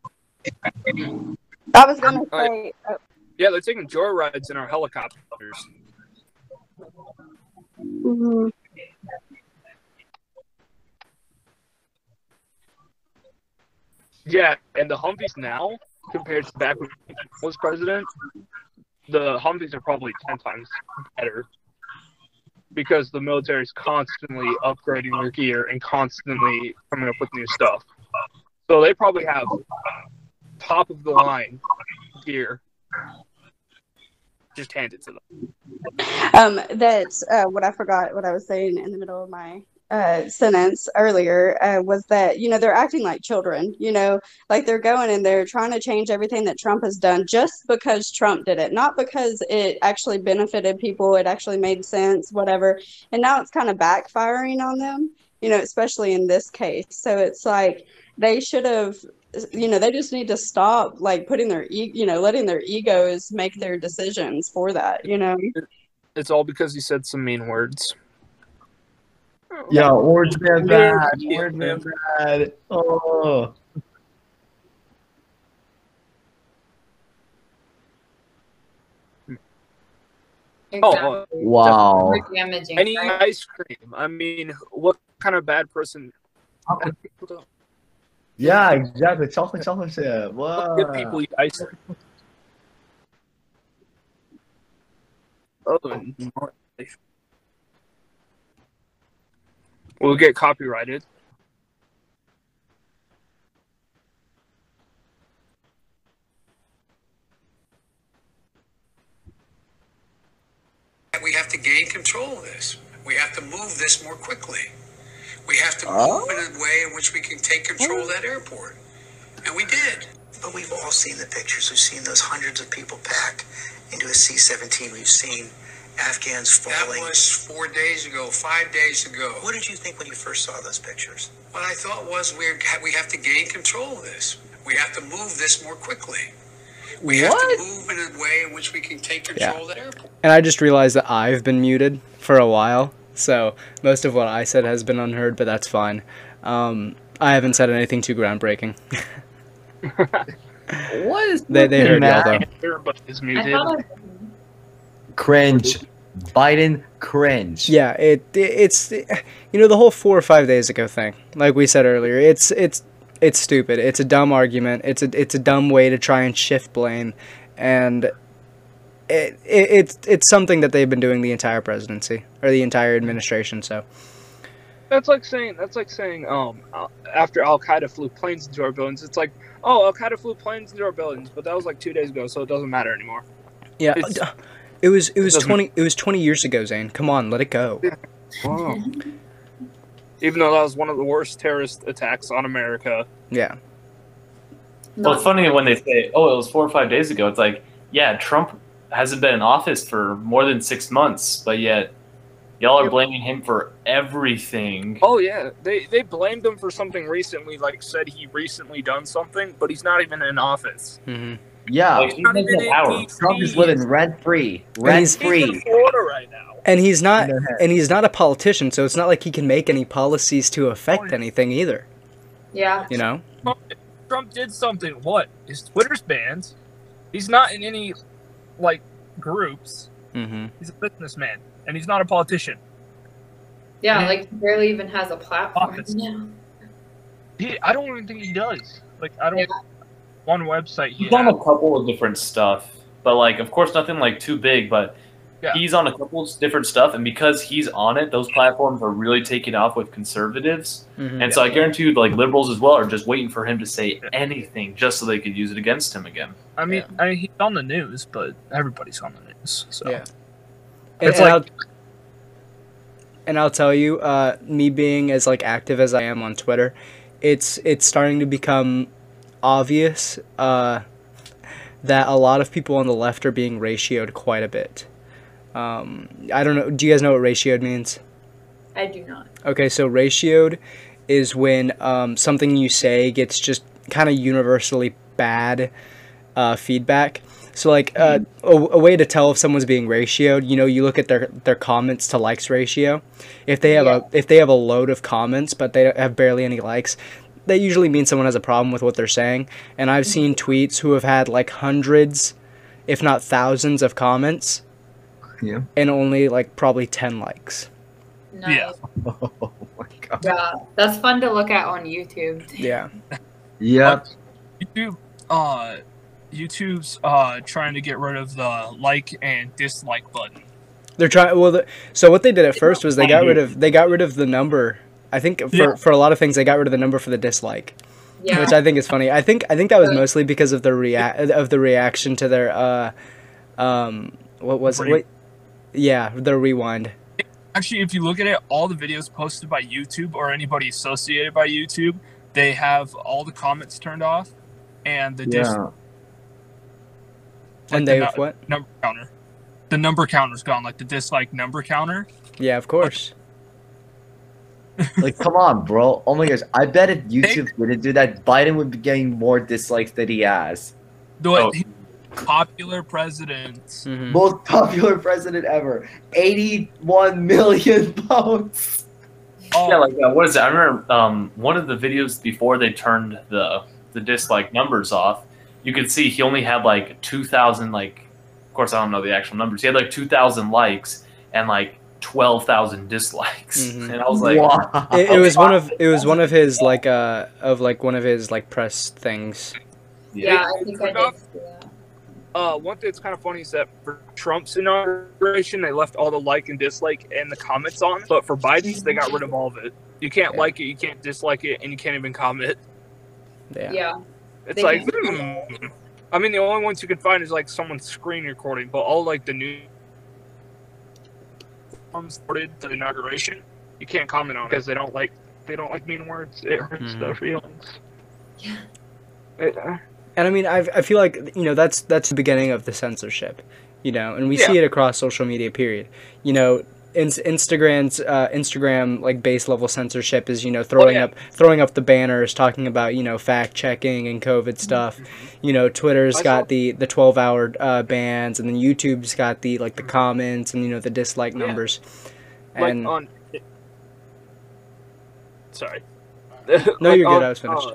I was gonna say uh, Yeah, they're taking joyrides in our helicopters. mhm. Yeah, and the Humvees now, compared to back when Trump was president, the Humvees are probably 10 times better because the military is constantly upgrading their gear and constantly coming up with new stuff. So they probably have top of the line gear just handed to them. Um, that's uh, what I forgot. What I was saying in the middle of my uh, sentence earlier uh, was that you know they're acting like children. You know, like they're going and they're trying to change everything that Trump has done just because Trump did it, not because it actually benefited people. It actually made sense, whatever. And now it's kind of backfiring on them. You know, especially in this case. So it's like they should have you know they just need to stop like putting their e- you know letting their egos make their decisions for that you know It's all because he said some mean words. Yeah, orange man bad. Orange man bad. Oh. Oh, wow. Any right? ice cream. I mean, what kind of bad person? Yeah, exactly. Chocolate, chocolate chip. Wow. Good people eat ice cream. Oh, We'll get copyrighted. We have to gain control of this. We have to move this more quickly. We have to Oh. move in a way in which we can take control of that airport. And we did. But we've all seen the pictures. We've seen those hundreds of people packed into a C 17. We've seen Afghans falling. That was four days ago, five days ago. What did you think when you first saw those pictures? What I thought was we're, we have to gain control of this. We have to move this more quickly. We have to move in a way in which we can take control of the airport. And I just realized that I've been muted for a while, so most of what I said has been unheard, but that's fine. Um, I haven't said anything too groundbreaking. What is They- they heard y'all, though. Everybody is I muted. I- cringe? Biden cringe. Yeah, it, it it's you know the whole four or five days ago thing. Like we said earlier, it's it's it's stupid. It's a dumb argument. It's a it's a dumb way to try and shift blame, and it, it it's it's something that they've been doing the entire presidency or the entire administration. So That's like saying that's like saying um uh, after Al Qaeda flew planes into our buildings, it's like oh Al Qaeda flew planes into our buildings, but that was like two days ago, so it doesn't matter anymore. yeah, It's- it was it was doesn't- twenty it was twenty years ago. Zane, come on, let it go. Even though that was one of the worst terrorist attacks on America. Yeah, Well, it's funny when they say, "Oh, it was four or five days ago." It's like, yeah, Trump hasn't been in office for more than six months, but yet y'all are blaming him for everything. Oh yeah, they they blamed him for something recently, like said he recently done something, but he's not even in office. hmm Yeah. Like, he's Not in even the in power. Trump is living rent free. Rent he's- He's free. in Florida right now. and he's not In their head. and he's not a politician, so it's not like he can make any policies to affect anything either. yeah. You know. Trump, Trump did something. What? His Twitter's banned. He's not in any like groups. Mm-hmm. He's a businessman, and he's not a politician. Yeah, like he barely even has a platform. Yeah. He, I don't even think he does. Like I don't. One website he He's on a couple of different stuff, but like, of course, nothing like too big. But Yeah. he's on a couple of different stuff, and because he's on it, those platforms are really taking off with conservatives. Mm-hmm. And so I guarantee you, like liberals as well, are just waiting for him to say anything just so they could use it against him again. I mean, I mean, he's on the news, but everybody's on the news. So Yeah. It's and like- I'll, and I'll tell you, uh, me being as like active as I am on Twitter, it's it's starting to become obvious uh, that a lot of people on the left are being ratioed quite a bit. Um, I don't know. Do you guys know what ratioed means? I do not. Okay, so ratioed is when um, something you say gets just kind of universally bad uh, feedback. So like uh, a, a way to tell if someone's being ratioed, you know, you look at their their comments to likes ratio. If they have a if they have a load of comments but they have barely any likes, that usually means someone has a problem with what they're saying. And I've seen tweets who have had like hundreds, if not thousands, of comments Yeah. and only like probably ten likes. Nice. Yeah. Oh my god. Yeah, that's fun to look at on YouTube. Yeah. Yep. YouTube, uh, YouTube's uh trying to get rid of the like and dislike button. They're trying. Well, the, so what they did at first was they got rid of they got rid of the number. I think for, Yeah. for a lot of things they got rid of the number for the dislike, Yeah. which I think is funny. I think I think that was mostly because of the react of the reaction to their uh, um, what was it? Re- yeah, the rewind. Actually, if you look at it, all the videos posted by YouTube or anybody associated by YouTube, they have all the comments turned off and the dis- Yeah. like and the they nu- have what? number counter. The number counter's gone, like the dislike number counter. Yeah, of course. Like, come on, bro. Oh my gosh. I bet if YouTube didn't do that, Biden would be getting more dislikes than he has. The Oh. popular presidents. Mhm. Most popular president ever. 81 million votes. Oh, Yeah, like uh, what is it? I remember um, one of the videos before they turned the the dislike numbers off. You could see he only had like two thousand like of course, I don't know the actual numbers. He had like two thousand likes and like twelve thousand dislikes, Mhm. and I was like, wow. It, it was one of it was one of his like uh of like one of his like press things. Yeah, I think I did. see. Uh, one thing that's kind of funny is that for Trump's inauguration, they left all the like and dislike and the comments on. But for Biden's, they got rid of all of it. You can't Yeah. like it, you can't dislike it, and you can't even comment. Yeah. Yeah. It's They like, can- hmm. I mean, the only ones you can find is like someone's screen recording, but all like the new ones reported to the inauguration, you can't comment on it because they don't like they don't like mean words. It hurts Mhm. their feelings. Yeah. It, uh, And I mean, I I feel like you know that's that's the beginning of the censorship, you know, and we Yeah. see it across social media. Period. You know, in, Instagram's uh, Instagram like base level censorship is you know throwing yeah. up throwing up the banners talking about you know fact checking and COVID stuff. You know, Twitter's I saw- got the the twelve hour uh, bans, and then YouTube's got the like the comments and you know the dislike Yeah. numbers. like And on. Sorry. No, Like you're good, I was finished. uh,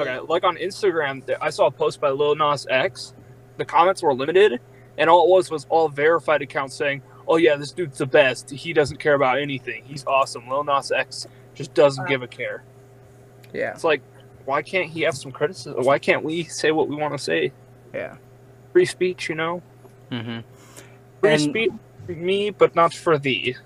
okay, like on Instagram, I saw a post by Lil Nas X. The comments were limited, and all it was was all verified accounts saying, "Oh yeah, this dude's the best. He doesn't care about anything. He's awesome." Lil Nas X just doesn't give a care. yeah, It's like, why can't he have some criticism? Why can't we say what we want to say? yeah. Free speech, you know. hmm Free And- speech for me, but not for thee.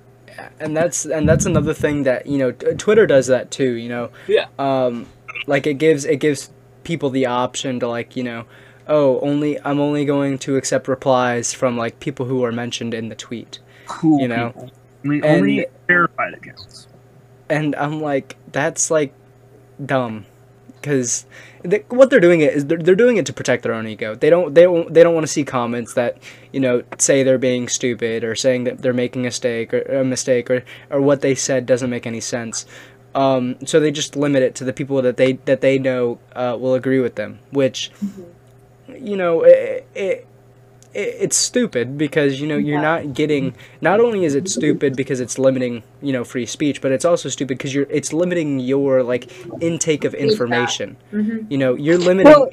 and that's and that's another thing that you know t- Twitter does that too. You know, Yeah. Um, like it gives it gives people the option to like you know, oh, only I'm only going to accept replies from like people who are mentioned in the tweet, Cool. You know, people. I mean, and- only verified accounts. and I'm like that's like dumb, because. They, what they're doing it is they're, they're doing it to protect their own ego. They don't they don't they don't want to see comments that you know say they're being stupid or saying that they're making a mistake or a mistake or, or what they said doesn't make any sense. Um, so they just limit it to the people that they that they know uh, will agree with them, which you know it, it, it it's stupid because you know you're Yeah. not getting not only is it stupid because it's limiting you know free speech but it's also stupid because you're it's limiting your like intake of information Mhm. you know you're limiting Well,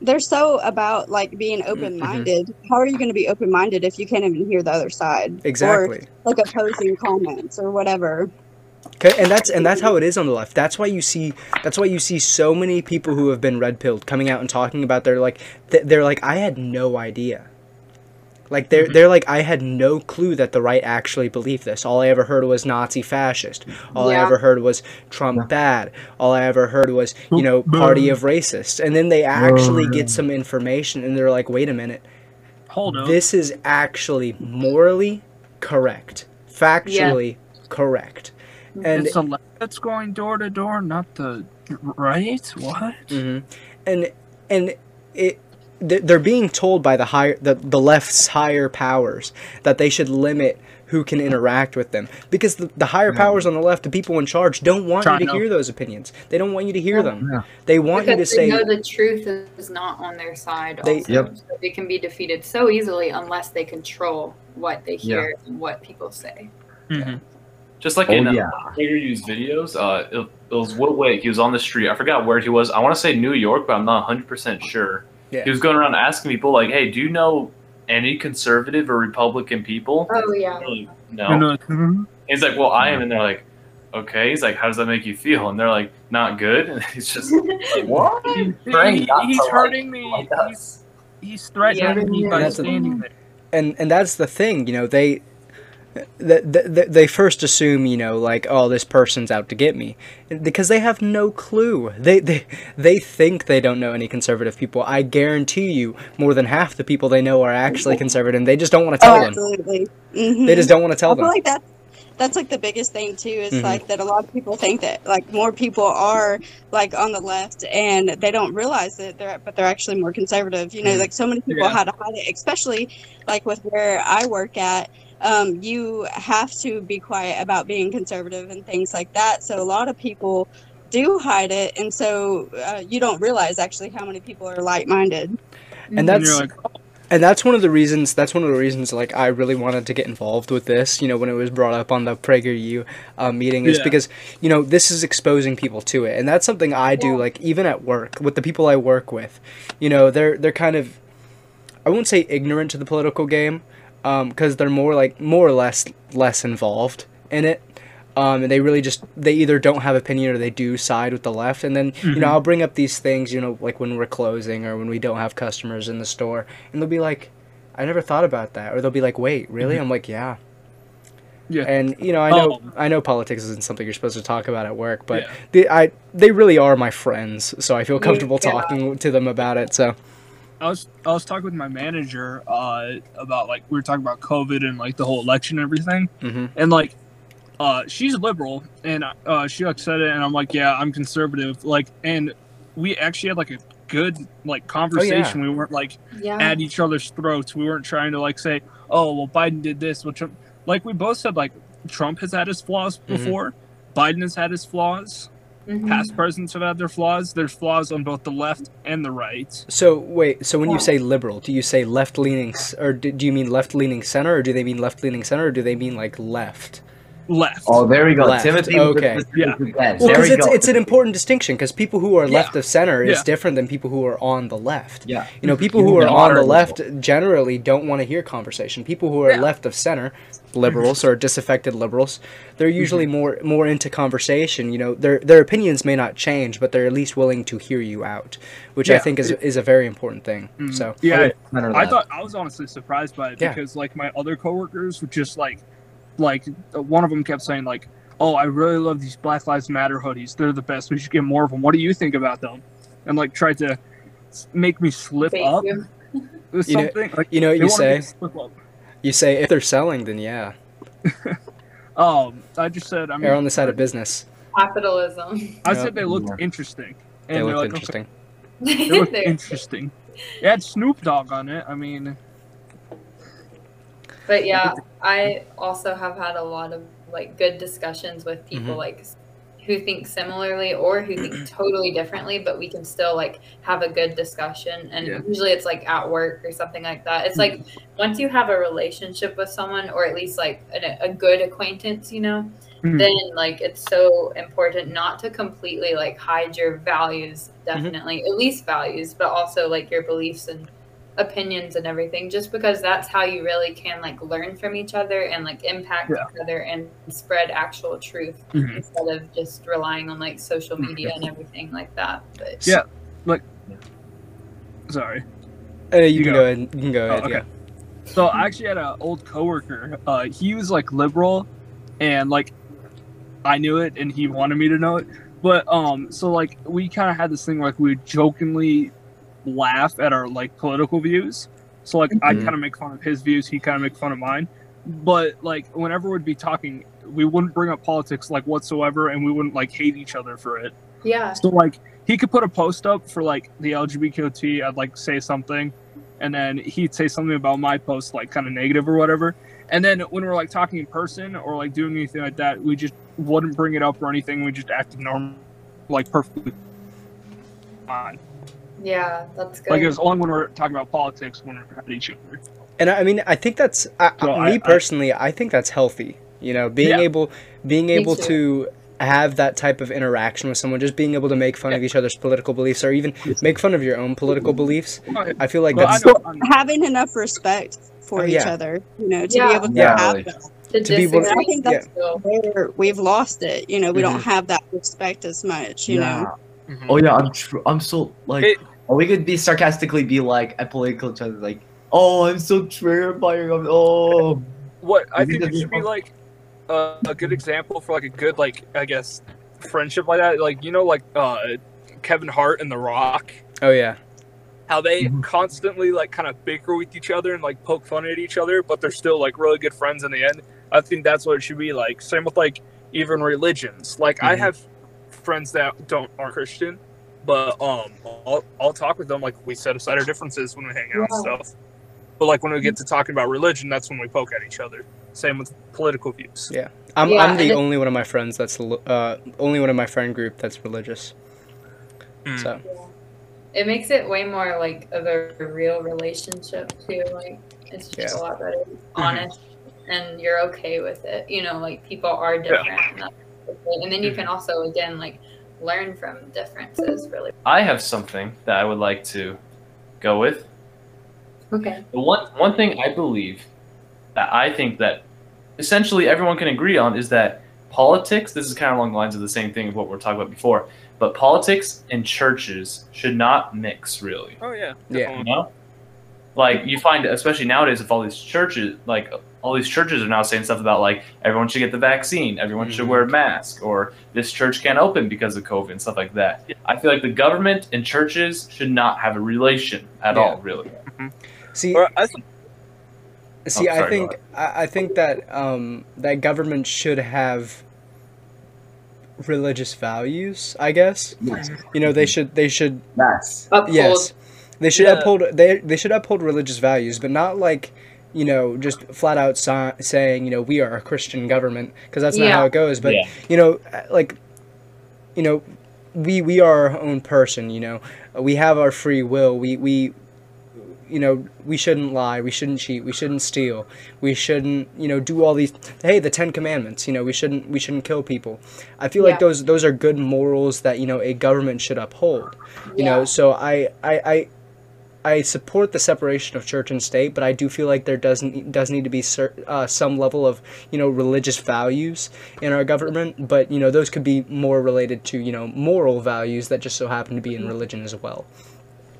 they're so about like being open minded. How are you going to be open minded if you can't even hear the other side? exactly Or like opposing comments or whatever. Okay, and that's and that's how it is on the left. That's why you see that's why you see so many people who have been red pilled coming out and talking about their like th- they're like I had no idea. Like they're they're like I had no clue that the right actually believed this. All I ever heard was Nazi fascist. All I ever heard was Trump bad. All I ever heard was you know party of racists. And then they actually get some information and they're like, wait a minute, Hold on. this is actually morally correct, factually correct. And it's the left that's going door to door, not the right. What? hmm And and it they're being told by the higher the, the left's higher powers that they should limit who can interact with them because the, the higher powers on the left the people in charge don't want you to China. hear those opinions they don't want you to hear them Yeah. they want you to because say they know the truth is not on their side. They- also. Yep. So they can be defeated so easily unless they control what they hear and what people say. hmm Just like Oh, in uh, yeah. PragerU's videos, uh, it, it was Will Witt. He was on the street. I forgot where he was. I want to say New York, but I'm not 100% sure. Yeah. He was going around asking people, like, hey, do you know any conservative or Republican people? Oh yeah. Like, no. And, uh, mhm. He's like, well, I am. And they're like, okay. He's like, how does that make you feel? And they're like, not good. And he's just like, what? He- Trained he- he's to like- hurting me. like he's, he's threatening Yeah. me by standing there. and and that's the thing you know they th- th- th- they first assume you know like oh this person's out to get me because they have no clue they they they think they don't know any conservative people i guarantee you more than half the people they know are actually conservative and they just don't want to tell oh, them absolutely. Mhm. they just don't want to tell I feel them like that's that's like the biggest thing too. Is Mhm. like that a lot of people think that like more people are like on the left and they don't realize that they're but they're actually more conservative. You know, Mhm. like so many people Yeah. had to hide it, especially like with where I work at. Um, you have to be quiet about being conservative and things like that. So a lot of people do hide it, and so uh, you don't realize actually how many people are like-minded. and And that's you're like, and that's one of the reasons that's one of the reasons like i really wanted to get involved with this you know when it was brought up on the prageru uh, meeting is Yeah. because you know this is exposing people to it and that's something i do Yeah. like even at work with the people i work with you know they're they're kind of I won't say ignorant to the political game, because they're more like more or less less involved in it. Um, and they really just they either don't have opinion or they do side with the left. And then you know Mhm. I'll bring up these things, you know, like when we're closing or when we don't have customers in the store, and they'll be like, "I never thought about that," or they'll be like, "Wait, really?" I'm like, "Yeah." Yeah. And you know I know Um, I know politics isn't something you're supposed to talk about at work, but Yeah. they I they really are my friends, so I feel Yeah. comfortable talking to them about it. So I was I was talking with my manager uh, about like we were talking about COVID and like the whole election and everything, hmm and like uh, she's liberal and uh, she like said it, and I'm like, yeah, I'm conservative. Like, and we actually had like a good like conversation. We weren't like Yeah. at each other's throats. We weren't trying to like say, oh well, Biden did this, which like we both said like Trump has had his flaws Mhm. before. Biden has had his flaws. Mhm. Past presidents have had their flaws. There's flaws on both the left and the right. So wait, so when you say liberal, do you say left leaning, or do, do you mean left leaning center, or do they mean left leaning center, or do they mean like left? Left. Oh, there we go. Left, Timothy. okay. with- with- Yeah. with. Well, there because we it's go. it's an important distinction because people who are Yeah. left of center is Yeah. different than people who are on the left. Yeah. You know, people who are on the left generally don't want to hear conversation. People who are Yeah. left of center, liberals or disaffected liberals, they're usually Mm-hmm. more more into conversation. You know, their their opinions may not change, but they're at least willing to hear you out, which I think is is a very important thing. Mm. So yeah, Center I left. thought I was honestly surprised by it Yeah. because like my other coworkers were just like, like uh, one of them kept saying like, "Oh, I really love these Black Lives Matter hoodies. They're the best. We should get more of them. What do you think about them?" And like tried to make me slip Thank up you. with You know- like you know what you wanted me say? To slip up. You say if they're selling, then yeah, Um, I just said I mean, they're on the side of business. Capitalism. I Yeah. said they looked Yeah. interesting. They they're look like, interesting. Okay, they looked interesting. It had Snoop Dogg on it. I mean, But yeah, I also have had a lot of like good discussions with people Mhm. like who think similarly or who think totally differently, but we can still like have a good discussion. And Yeah. usually it's like at work or something like that. It's like once you have a relationship with someone, or at least like a, a good acquaintance, you know, Mhm. then like it's so important not to completely like hide your values, definitely, at least values, but also like your beliefs and opinions and everything just because that's how you really can like learn from each other and like impact Yeah. each other and spread actual truth Mhm. instead of just relying on like social media and everything like that but Yeah. Like sorry. Uh, you, You can go. go ahead. You can go Oh, ahead. okay. Yeah. So I actually had an old coworker. Uh, he was like liberal, and like I knew it, and he wanted me to know it. But um, so like we kind of had this thing where, like we would jokingly laugh at our like political views. So like I Mhm. kind of make fun of his views, he kind of make fun of mine. But like whenever we'd be talking, we wouldn't bring up politics like whatsoever, and we wouldn't like hate each other for it. yeah So like he could put a post up for like the LGBTQT. I'd like say something, and then he'd say something about my post like kind of negative or whatever. And then when we're like talking in person or like doing anything like that, we just wouldn't bring it up or anything. We just acted normal, like perfectly fine. Yeah that's good Like it was only when we're talking about politics when we're at each other. And I I mean, I think that's I, So I- I- me I- personally. I, think that's healthy. You know, being Yeah. able being able to have that type of interaction with someone, just being able to make fun of each other's political beliefs, or even make fun of your own political beliefs. I feel like Well, that's know, having enough respect for Oh, each other, you know, to Yeah. be able to Yeah, have really. that. to to be able- I think that's still. where we've lost it. You know, we Mhm. don't have that respect as much. You know, Mhm. Oh yeah, I'm tr- I'm so like It- or we could be sarcastically be like at political each other like, oh I'm so triggered by your oh what I think think it that'd should be be like uh, a good example for like a good like I guess friendship like that. Like you know like uh, Kevin Hart and The Rock. oh yeah, how they Mhm. constantly like kind of bicker with each other and like poke fun at each other, but they're still like really good friends in the end. I think that's what it should be like. Same with like even religions. Like I Mhm. have friends that don't are Christian, but um, I'll, I'll talk with them like we set aside our differences when we hang out and stuff. But like when we get to talking about religion, that's when we poke at each other. Same with political views. yeah. I'm Yeah, I'm the it- only one of my friends that's uh only one of my friend group that's religious. Mm. So it makes it way more like of a real relationship too like it's just Yeah. a lot better honest and you're okay with it you know like people are different and, that's okay. and then you can also again like learn from differences really I have something that I would like to go with. Okay. The one one thing I believe that I think that essentially everyone can agree on is that politics. This is kind of along the lines of the same thing of what we are talking about before. But politics and churches should not mix, really. Oh yeah. Yeah. You know, like you find, especially nowadays, if all these churches, like all these churches are now saying stuff about like everyone should get the vaccine, everyone should Mhm. wear a mask, or this church can't open because of COVID and stuff like that. I feel like the government and churches should not have a relation at Yeah. all, really. See, Or I th- see, Oh, I sorry, go think I, I think that um, that government should have religious values. I guess Yes. you know they should they should Yes. Uphold. yes they should Yeah. uphold they they should uphold religious values, but not like you know just flat out si- saying you know we are a Christian government because that's not Yeah. how it goes. But Yeah. you know like you know we we are our own person. You know we have our free will. We we you know we shouldn't lie. We shouldn't cheat. We shouldn't steal. We shouldn't you know do all these. Hey, the Ten Commandments. You know we shouldn't we shouldn't kill people. I feel like those those are good morals that you know a government should uphold you know so I, I i i support the separation of church and state but i do feel like there doesn't does need to be cer- uh, some level of you know religious values in our government but you know those could be more related to you know moral values that just so happen to be in religion as well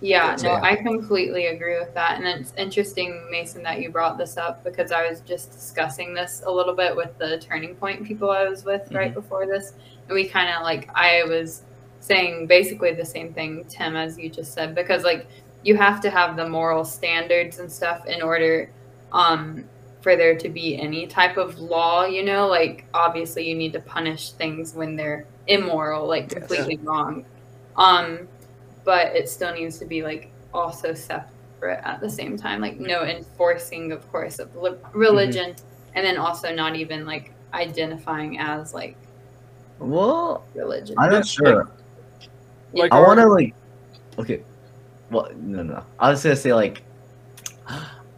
Yeah, no, Yeah. I completely agree with that. And it's interesting, Mason, that you brought this up because I was just discussing this a little bit with the turning point people I was with right before this. And we kind of like, I was saying basically the same thing, Tim, as you just said, because like you have to have the moral standards and stuff in order um, for there to be any type of law, you know? Like, obviously, you need to punish things when they're immoral, like Yes. completely wrong. Um, but it still needs to be like also separate at the same time like no enforcing of course of li- religion and then also not even like identifying as like Well, religion I'm not sure. Like, I want to like. Okay. Well, no, no. I was gonna say like.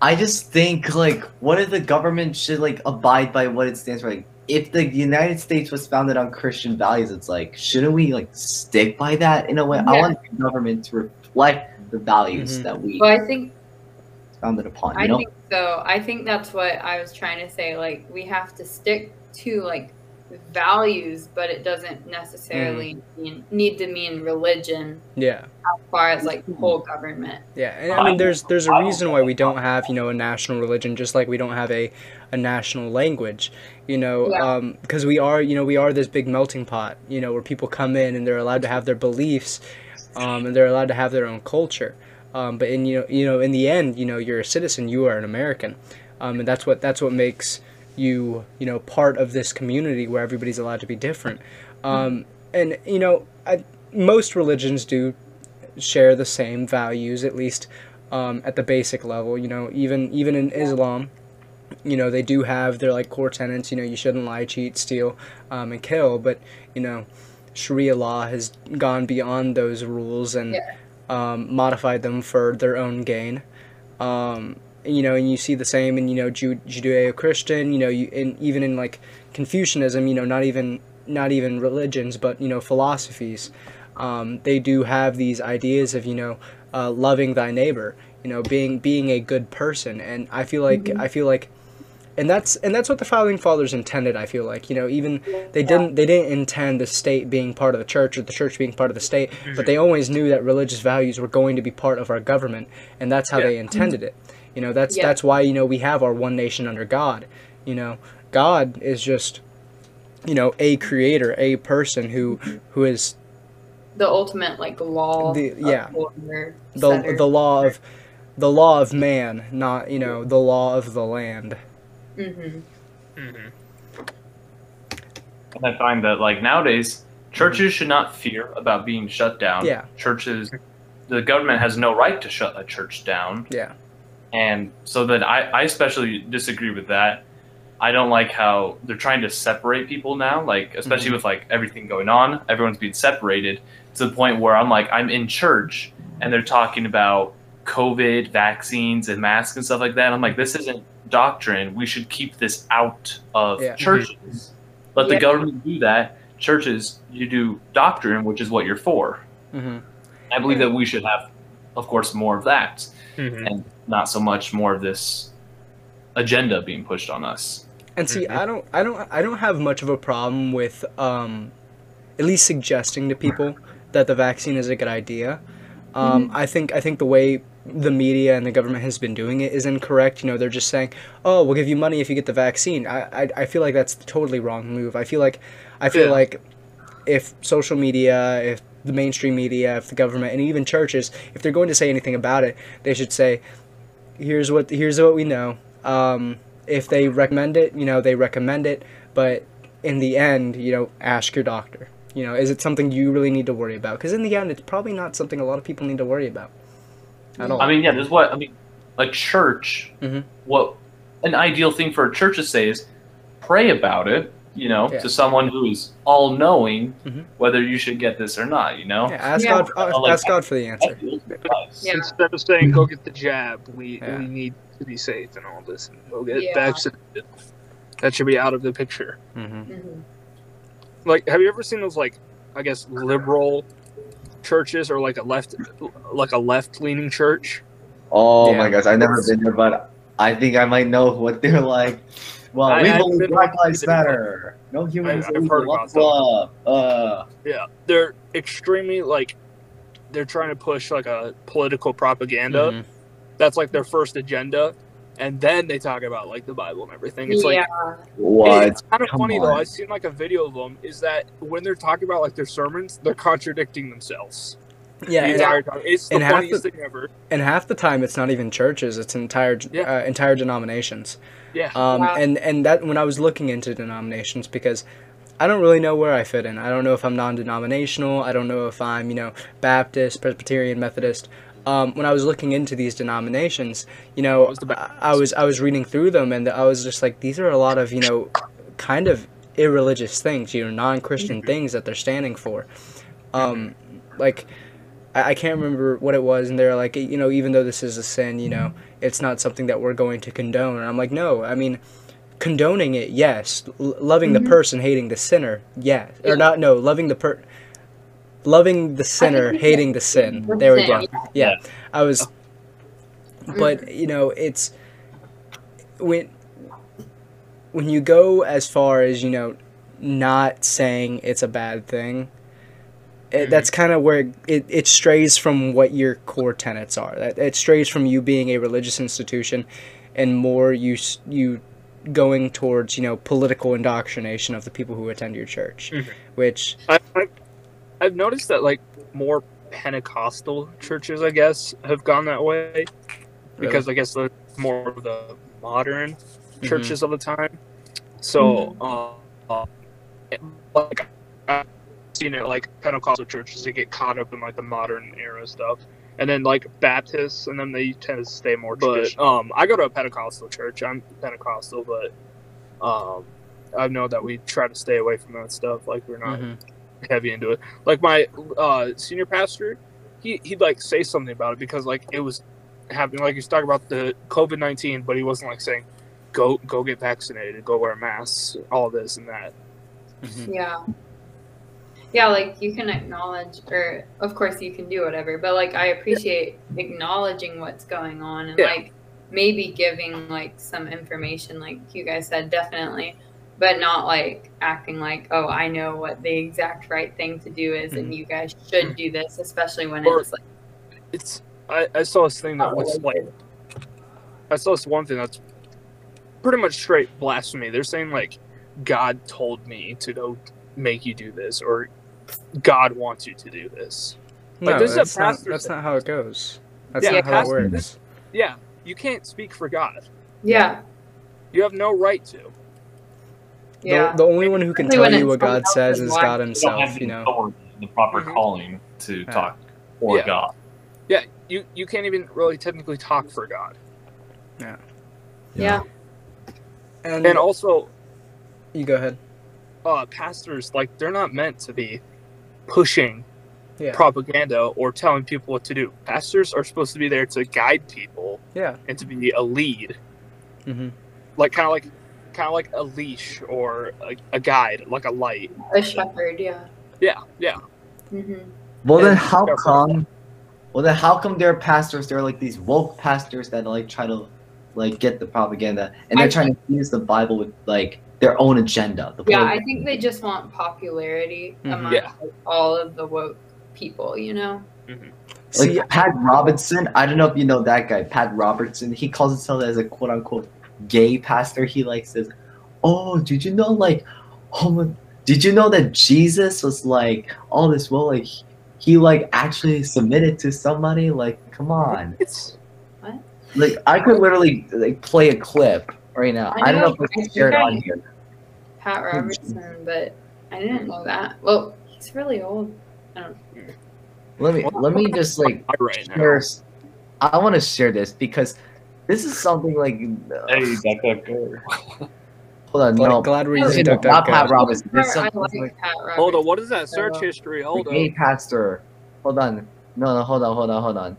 I just think like, what if the government should like abide by what it stands for? Like, if the United States was founded on Christian values, it's like, shouldn't we like stick by that in a way? I want the government to reflect the values Mhm. that we well i think founded upon. You i know? think so i think that's what i was trying to say like we have to stick to like values but it doesn't necessarily mean, need to mean religion. Yeah. As far as like whole government. Yeah, and I mean, there's there's a reason why we don't have you know a national religion, just like we don't have a, a national language, you know, Yeah. um, because we are you know we are this big melting pot, you know, where people come in and they're allowed to have their beliefs, um, and they're allowed to have their own culture, um, but in you know you know in the end, you know, you're a citizen, you are an American, um, and that's what that's what makes you you know part of this community where everybody's allowed to be different, um, and you know I, most religions do share the same values at least um, at the basic level you know even even in islam you know they do have their like core tenets you know you shouldn't lie cheat steal um, and kill but you know sharia law has gone beyond those rules and Yeah. um, modified them for their own gain. Um, you know and you see the same in you know Ju- judeo-christian you know you in even in like confucianism you know not even not even religions but you know philosophies. Um, they do have these ideas of you know uh, loving thy neighbor you know being being a good person. And i feel like i feel like and that's and that's what the founding fathers intended i feel like you know even they didn't they didn't intend the state being part of the church or the church being part of the state but they always knew that religious values were going to be part of our government and that's how Yeah. they intended it you know that's Yeah. that's why you know we have our one nation under god you know god is just you know a creator a person who who is the ultimate like law The- yeah. order the setter. the law of the law of man, not you know the law of the land. Mhm. And I find that like nowadays, churches should not fear about being shut down. Yeah. Churches, the government has no right to shut a church down. Yeah, And so that I, I especially disagree with that. I don't like how they're trying to separate people now, like especially Mhm. with like everything going on, everyone's being separated to the point where I'm like I'm in church and they're talking about COVID vaccines and masks and stuff like that. I'm like, this isn't doctrine. We should keep this out of Yeah. churches. Let the government do that. Churches, you do doctrine, which is what you're for. hmm I believe that we should have, of course, more of that. Mhm. And not so much more of this agenda being pushed on us. And see, Mhm. I don't, I don't, I don't have much of a problem with, um, at least suggesting to people that the vaccine is a good idea. Um, I think, I think the way the media and the government has been doing it is incorrect. You know, they're just saying, "Oh, we'll give you money if you get the vaccine." I, I, I feel like that's the totally wrong move. I feel like, I feel Yeah. like, if social media, if the mainstream media, if the government, and even churches, if they're going to say anything about it, they should say, "Here's what, here's what we know." Um, if they recommend it, you know, they recommend it, but in the end, you know, ask your doctor. You know, is it something you really need to worry about? Because in the end, it's probably not something a lot of people need to worry about at all. I mean, yeah, there's what I mean. A church, Mhm. what an ideal thing for a church to say is pray about it. You know, Yeah. to someone who is all knowing Mhm. whether you should get this or not. You know, yeah, ask Yeah. God. uh, Like- ask God for the answer. That feels nice. Yeah. Instead of saying go get the jab, we Yeah. we need to be safe and all this, and go get Yeah. vaccinated. That should be out of the picture. hmm Mhm. Like, have you ever seen those like, I guess, liberal churches or like a left, like a left leaning church? Oh Yeah. my gosh, I've never been there, but I think I might know what they're like. Well, I- we I've believe Black Lives Matter. No humans. I- I've heard about blah, blah. Uh, Yeah, they're extremely like, they're trying to push like a political propaganda. Mhm. That's like their first agenda, and then they talk about like the Bible and everything. It's like what? It's kind of Come funny though. I've seen like a video of them. Is that when they're talking about like their sermons, they're contradicting themselves. Yeah, the and, entire time. It's the half funniest the- thing ever. and half the time it's not even churches; it's entire Yeah. uh, entire denominations. Yeah. Um, Wow. and and that when I was looking into denominations because I don't really know where I fit in. I don't know if I'm non-denominational. I don't know if I'm you know Baptist, Presbyterian, Methodist. Um, when I was looking into these denominations, you know, was I, I was I was reading through them and I was just like, these are a lot of you know, kind of irreligious things, you know, non-Christian things that they're standing for. Um, like I, I can't remember what it was, and they're like, you know, even though this is a sin, you know, it's not something that we're going to condone. And I'm like, no, I mean, condoning it, yes. L- loving the person, hating the sinner, yes. Or not, no, loving the per, loving the sinner, hating the sin. There we go. Sin, Yeah, I was, but you know, it's when when you go as far as you know, not saying it's a bad thing it, that's kind of where it, it strays from what your core tenets are. That it strays from you being a religious institution, and more you you going towards you know political indoctrination of the people who attend your church, Mhm. which I, I, I've noticed that like more Pentecostal churches, I guess, have gone that way because I guess they're more of the modern churches of the time. So, uh, uh, like I've seen it like Pentecostal churches they get caught up in like the modern era stuff, and then like Baptists, and then they tend to stay more traditional. Um, I go to a Pentecostal church. I'm Pentecostal, but um, I know that we try to stay away from that stuff. Like we're not Mhm. heavy into it. Like my uh, senior pastor, he he'd like say something about it because like it was happening. Like he's talking about the COVID nineteen, but he wasn't like saying go go get vaccinated, go wear masks, all this and that. Mhm. Yeah. Yeah, like you can acknowledge, or of course you can do whatever, but like I appreciate acknowledging what's going on and Yeah. like maybe giving like some information, like you guys said, definitely, but not like acting like, oh, I know what the exact right thing to do is and mm-hmm. you guys should do this, especially when Or- it's like, It's I, I saw this thing that was like I saw this one thing that's pretty much straight blasphemy. They're saying like God told me to go make you do this or God wants you to do this. no, Like, this is a that's not that's not how it goes. That's Yeah, not how it works. Yeah, you can't speak for God. yeah, You have no right to. yeah. The, the only one who can tell you what God says is. God You don't have Himself. You know. the proper Mhm. calling to Yeah. talk for Yeah. God. Yeah, you you can't even really technically talk for God. Yeah. Yeah. And, And also, you go ahead. uh, pastors like they're not meant to be pushing Yeah. propaganda or telling people what to do. Pastors are supposed to be there to guide people Yeah. and to be a lead, hmm like kind of like kind of like a leash or a, a guide, like a light. A shepherd, yeah. Yeah, yeah. hmm Well, then how come well then how come there are pastors? There are like these woke pastors that like try to like get the propaganda and they're I trying to use the Bible with like their own agenda. The Yeah, political- I think they just want popularity Mhm. among Yeah. like, all of the woke people, you know? like See, Pat Robertson. I don't know if you know that guy, Pat Robertson. He calls himself as a quote unquote gay pastor. He like says, "Oh, did you know like, homo- did you know that Jesus was like all this? Well, like he like actually submitted to somebody. Like, come on. It's Like I could literally like play a clip right now. I I, don't know, know if I I can share it on here. Pat Robertson, but I didn't know that. Well, he's really old. I don't. Let me let me just like I right now. share. s- I want to share this because this is something like. uh, Hey, duck, duck, go. hold on, glad, no, glad we're No, using no, not Pat DuckDuckGo. Robertson. This I like like Pat Robertson. Hold on, what is that search Uh, history? Hold on. gay pastor. Hold on, no, no, hold on, hold on, hold on.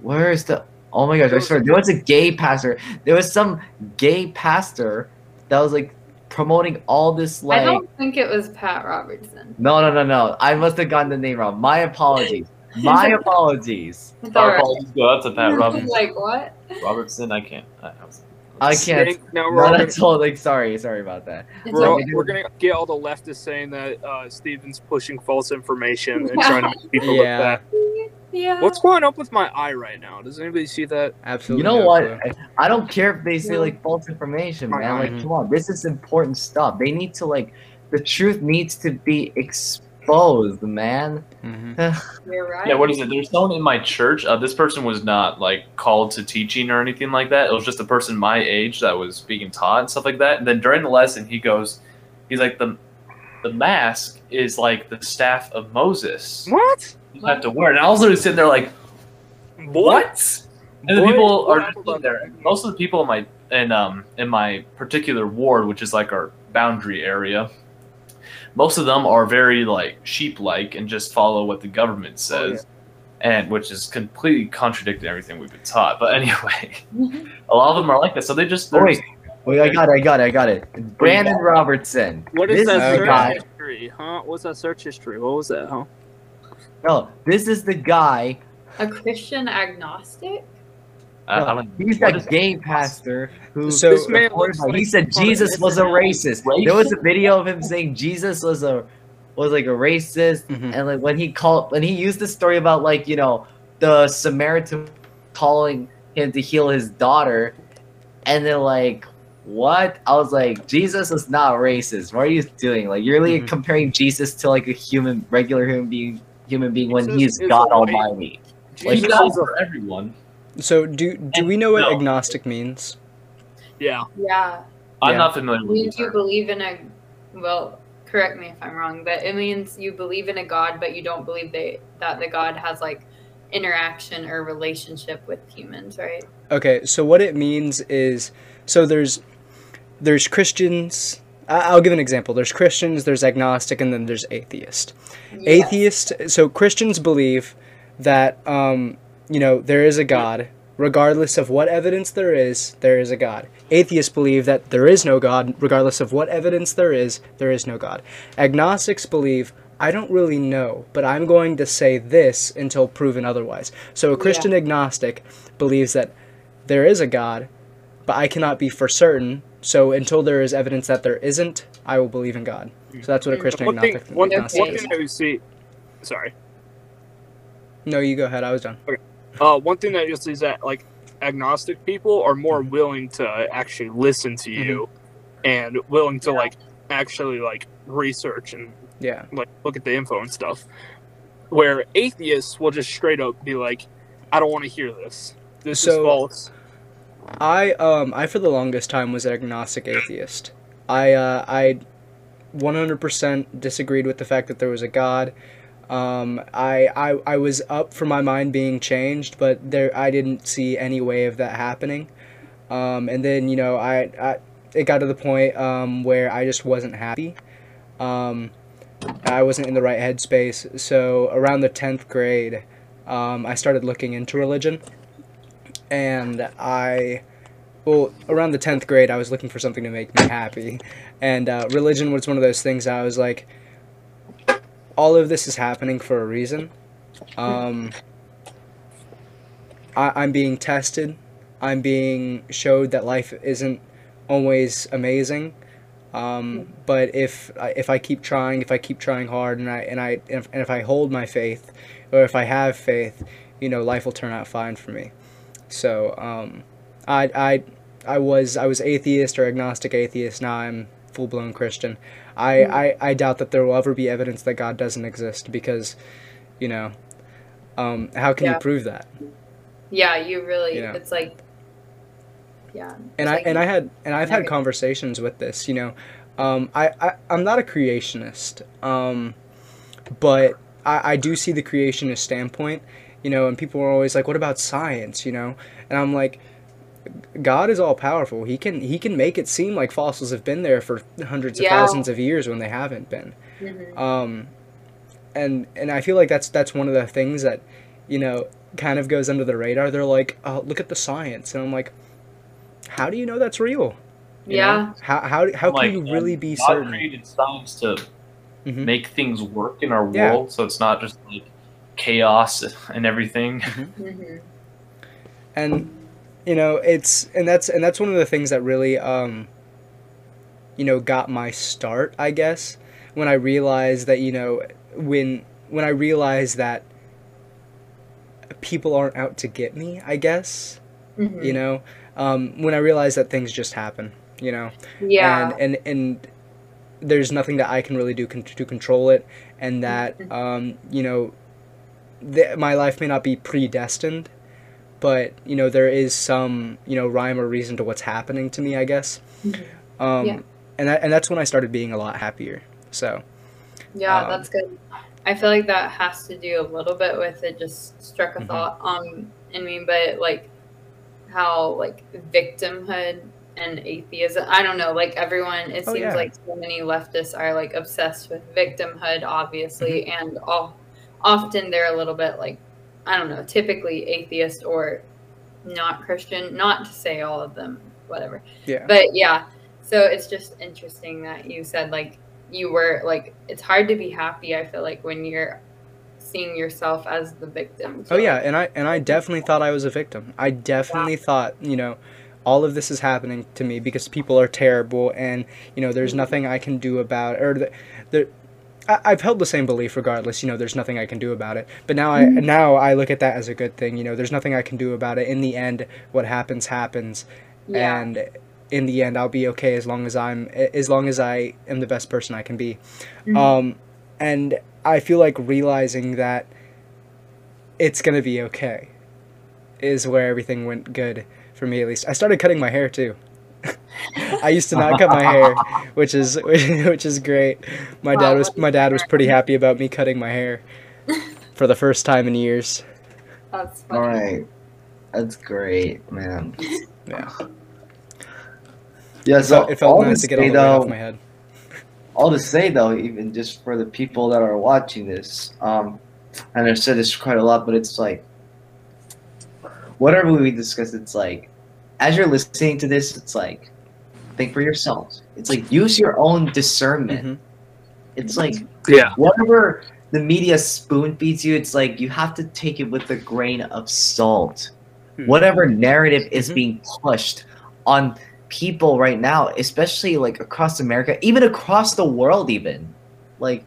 Where is the? Oh my gosh! I swear there was a gay pastor. There was some gay pastor that was like promoting all this like I don't think it was Pat Robertson. No, no, no, no. I must have gotten the name wrong. My apologies. My apologies. It's Our alright. apologies go out to Pat Robertson. like what? Robertson, I can't. I, I was- I can't. Think- we're, No, all gonna, all. Like, sorry, sorry about that. We're, all, okay. we're gonna get all the leftists saying that uh, Steven's pushing false information and trying to make people Yeah. look bad. Yeah. What's going up with my eye right now? Does anybody see that? Absolutely. You know no what? clue. I don't care if they say like false information, man. Like, Mhm. come on, this is important stuff. They need to like, the truth needs to be exposed, man. Mhm. You're right. Yeah, what is it? There's someone in my church. Uh, this person was not like called to teaching or anything like that. It was just a person my age that was being taught and stuff like that. And then during the lesson, he goes, he's like the the mask is like the staff of Moses. What? You have to wear it. And I was literally sitting there like, what? And the people are just sitting there. Most of the people in my in um in my particular ward, which is like our boundary area, most of them are very like sheep like and just follow what the government says. And which is completely contradicting everything we've been taught. But anyway, a lot of them are like that. So they just Oh, wait, wait, I got it, I got it, I got it. Brandan Robertson. What is this that the search guy. history? Huh? What's that search history? What was that? Huh? No, this is the guy. A Christian agnostic? I, I no, he's what that is- gay pastor who. So- This man looks he said Jesus was a racist. Racist? There was a video of him saying Jesus was a was like a racist, Mhm. and like when he called when he used the story about like you know the Samaritan calling him to heal his daughter, and then like what I was like Jesus is not racist. What are you doing? Like you're really Mhm. comparing Jesus to like a human regular human being human being when Jesus he's is God a Almighty. He's Jesus not is for everyone. So do do we know what No. agnostic means? yeah. Yeah. I'm Yeah. not familiar with the means you believe in a well correct me if i'm wrong but it means you believe in a god but you don't believe they, that the god has like interaction or relationship with humans right Okay, so what it means is so there's there's Christians. I- I'll give an example. There's Christians, there's agnostic, and then there's atheist. Yes. Atheist. So Christians believe that um, you know there is a God, regardless of what evidence there is. There is a God. Atheists believe that there is no God, regardless of what evidence there is. There is no God. Agnostics believe. I don't really know, but I'm going to say this until proven otherwise. So a Christian agnostic believes that there is a God, but I cannot be for certain. So until there is evidence that there isn't, I will believe in God. So that's what a Christian One thing, agnostic, one, agnostic one thing that we see. Sorry. No, you go ahead. I was done. Uh, one thing that you'll see is that like agnostic people are more willing to actually listen to you, and willing to like actually like research and Yeah. like look at the info and stuff. Where atheists will just straight up be like, "I don't want to hear this. This is false." I um I for the longest time was an agnostic atheist. I uh I 100% disagreed with the fact that there was a God. Um, I, I I was up for my mind being changed, but there I didn't see any way of that happening. Um, and then you know I, I it got to the point um, where I just wasn't happy. Um, I wasn't in the right headspace. So around the tenth grade, um, I started looking into religion, and I well around the 10th grade i was looking for something to make me happy and uh, religion was one of those things i was like all of this is happening for a reason um, I, I'm being tested. I'm being showed that life isn't always amazing. Um, but if I- if I keep trying, if I keep trying hard, and I and I and if, and if I hold my faith, or if I have faith, you know, life will turn out fine for me. So um, I I I was I was atheist or agnostic atheist. Now I'm full blown Christian. I, I I doubt that there will ever be evidence that God doesn't exist because, you know, um, how can Yeah. you prove that? Yeah, you really. You know. It's like. Yeah. and it's I like- and I had and I've had conversations with this. You know, um, I, I I'm not a creationist, um, but I, I do see the creationist standpoint. You know, and people are always like, "What about science?" You know, and I'm like, God is all powerful. He can he can make it seem like fossils have been there for hundreds of Yeah. thousands of years when they haven't been. Mhm. Um, and and I feel like that's that's one of the things that, you know, kind of goes under the radar. They're like, oh, look at the science, and I'm like, how do you know that's real? You Yeah. know? How how how can Like, you really be God certain? created science to Mhm. make things work in our Yeah. world, so it's not just like chaos and everything. Mhm. and you know it's and that's and that's one of the things that really um you know got my start i guess when i realized that you know when when i realized that people aren't out to get me i guess Mhm. you know um when i realized that things just happen you know Yeah. and and and there's nothing that I can really do con- to control it, and that Mhm. um, you know, th- my life may not be predestined, but you know there is some you know rhyme or reason to what's happening to me, I guess. Mhm. Um, Yeah. and that, and that's when I started being a lot happier. So Yeah, Um, that's good. I feel like that has to do a little bit with it. Just struck a Mhm. thought um in me, but like how like victimhood and atheism. I don't know. Like everyone, it Oh, seems yeah. like so many leftists are like obsessed with victimhood, obviously, and all often they're a little bit like I don't know, typically atheist or not Christian. Not to say all of them, whatever yeah, but yeah so it's just interesting that you said like you were like it's hard to be happy i feel like when you're seeing yourself as the victim oh yeah, and I and I definitely thought I was a victim. I definitely thought you know. All of this is happening to me because people are terrible, and you know there's Mhm. nothing I can do about or the, the I, I've held the same belief regardless. You know, there's nothing I can do about it. But now I now I look at that as a good thing. You know, there's nothing I can do about it. In the end, what happens happens, yeah and in the end, I'll be okay as long as I'm as long as I am the best person I can be. Mhm. Um, and I feel like realizing that it's gonna be okay is where everything went good for me at least. I started cutting my hair too. I used to not cut my hair, which is which is great. My dad was my dad was pretty happy about me cutting my hair for the first time in years. that's funny. All right, that's great, man. Yeah, Yeah, it so felt, it felt all nice to to get all the weight though, off my head. all to say though, even just for the people that are watching this, um, and I've said this quite a lot, but it's like, whatever we discuss, it's like, as you're listening to this, it's like, think for yourselves. It's like use your own discernment. Mhm. It's like Yeah. whatever the media spoon feeds you, it's like you have to take it with a grain of salt. Hmm. Whatever narrative is Mhm. being pushed on people right now, especially like across America, even across the world, even like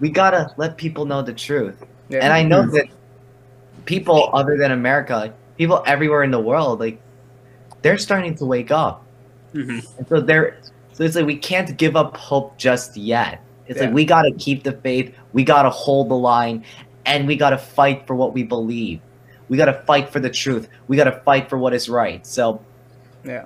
we gotta let people know the truth. Yeah. And I know that people other than America, people everywhere in the world, like they're starting to wake up. Mhm. And so they're so it's like we can't give up hope just yet. It's Yeah. like we gotta keep the faith, we gotta hold the line, and we gotta fight for what we believe. We gotta fight for the truth. We gotta fight for what is right. So Yeah.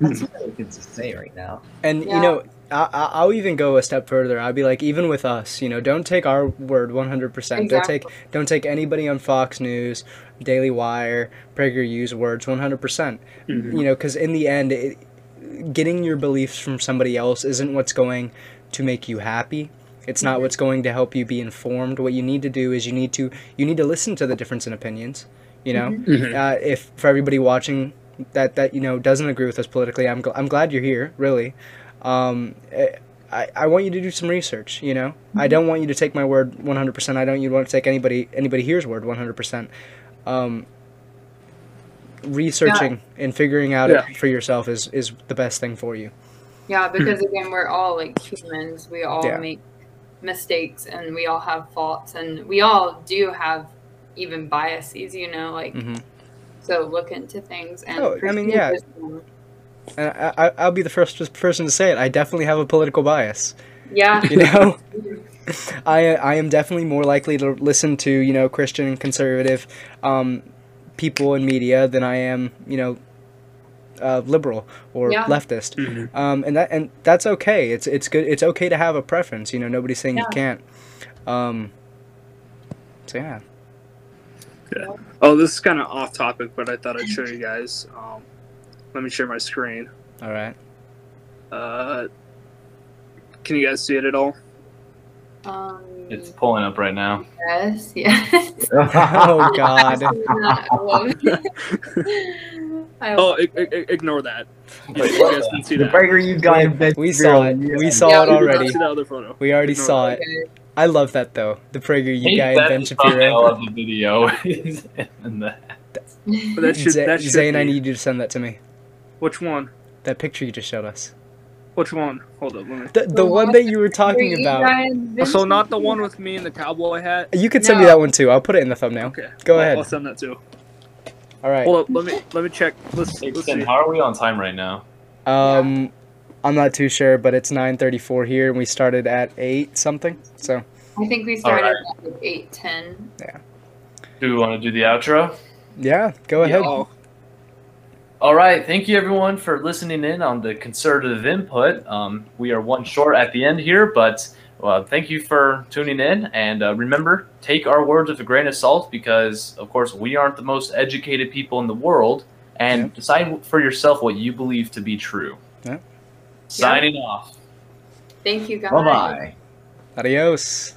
that's what I can say right now. And Yeah. you know, I, I- I'll even go a step further. I'll be like, even with us, you know, don't take our word one hundred percent. Don't take don't take anybody on Fox News, Daily Wire, PragerU's words one hundred percent. Mhm. You know, because in the end, it, getting your beliefs from somebody else isn't what's going to make you happy. It's not what's going to help you be informed. What you need to do is you need to you need to listen to the difference in opinions. You know, Mhm. uh, if for everybody watching that that you know doesn't agree with us politically, I'm gl- I'm glad you're here. Really, um, eh, I I want you to do some research. You know, I don't want you to take my word 100. percent I don't you want to take anybody anybody here's word 100. percent um, researching and figuring out Yeah. it for yourself is is the best thing for you. Yeah, because again, we're all like humans. We all Yeah. make mistakes and we all have faults and we all do have even biases, you know, like hmm so look into things and Oh, I mean, yeah. wisdom. And I, I, I'll be the first person to say it. I definitely have a political bias. Yeah. You know, I I am definitely more likely to listen to you know Christian and conservative um, people in media than I am you know uh, liberal or Yeah. leftist. Mhm. Um, and that and that's okay. It's it's good. It's okay to have a preference. You know, nobody's saying you can't. Um, so yeah. Oh, this is kind of off topic, but I thought I'd show you guys. Um, let me share my screen. All right. Uh, can you guys see it at all? Um, It's pulling up right now. yes, yes. Oh God. Oh, I- I- I- ignore that. You, Wait, you guys the- can see The that. breaker you got in bed. We saw it. We saw Yeah, it we You already. see the other photo. We already Ignore saw that. it. I love that though. The PragerU Hate guy and that Ben the thumbnail Shapiro. of the video is in the But that should, Z- that should Zane, be. I need you to send that to me. Which one? That picture you just showed us. Which one? Hold up. Let me. The, the The one one that you were talking about. So not the one with me in the cowboy hat. You could send me that one too. I'll put it in the thumbnail. Okay. Go I'll- ahead. I'll send that too. All right. Hold up. Let me let me check. Let's, Hey, let's Finn, see. how are we on time right now? Um, I'm not too sure, but it's 9:34 here, and we started at eight something. So I think we started Alright. at like Yeah. Do we want to do the outro? yeah, go ahead. Oh, All right. Thank you, everyone, for listening in on the conservative input. Um, we are one short at the end here, but well, thank you for tuning in. And uh, remember, take our words with a grain of salt because, of course, we aren't the most educated people in the world. And Yeah. decide for yourself what you believe to be true. Yeah. Signing off. Thank you guys. Bye bye. Adios.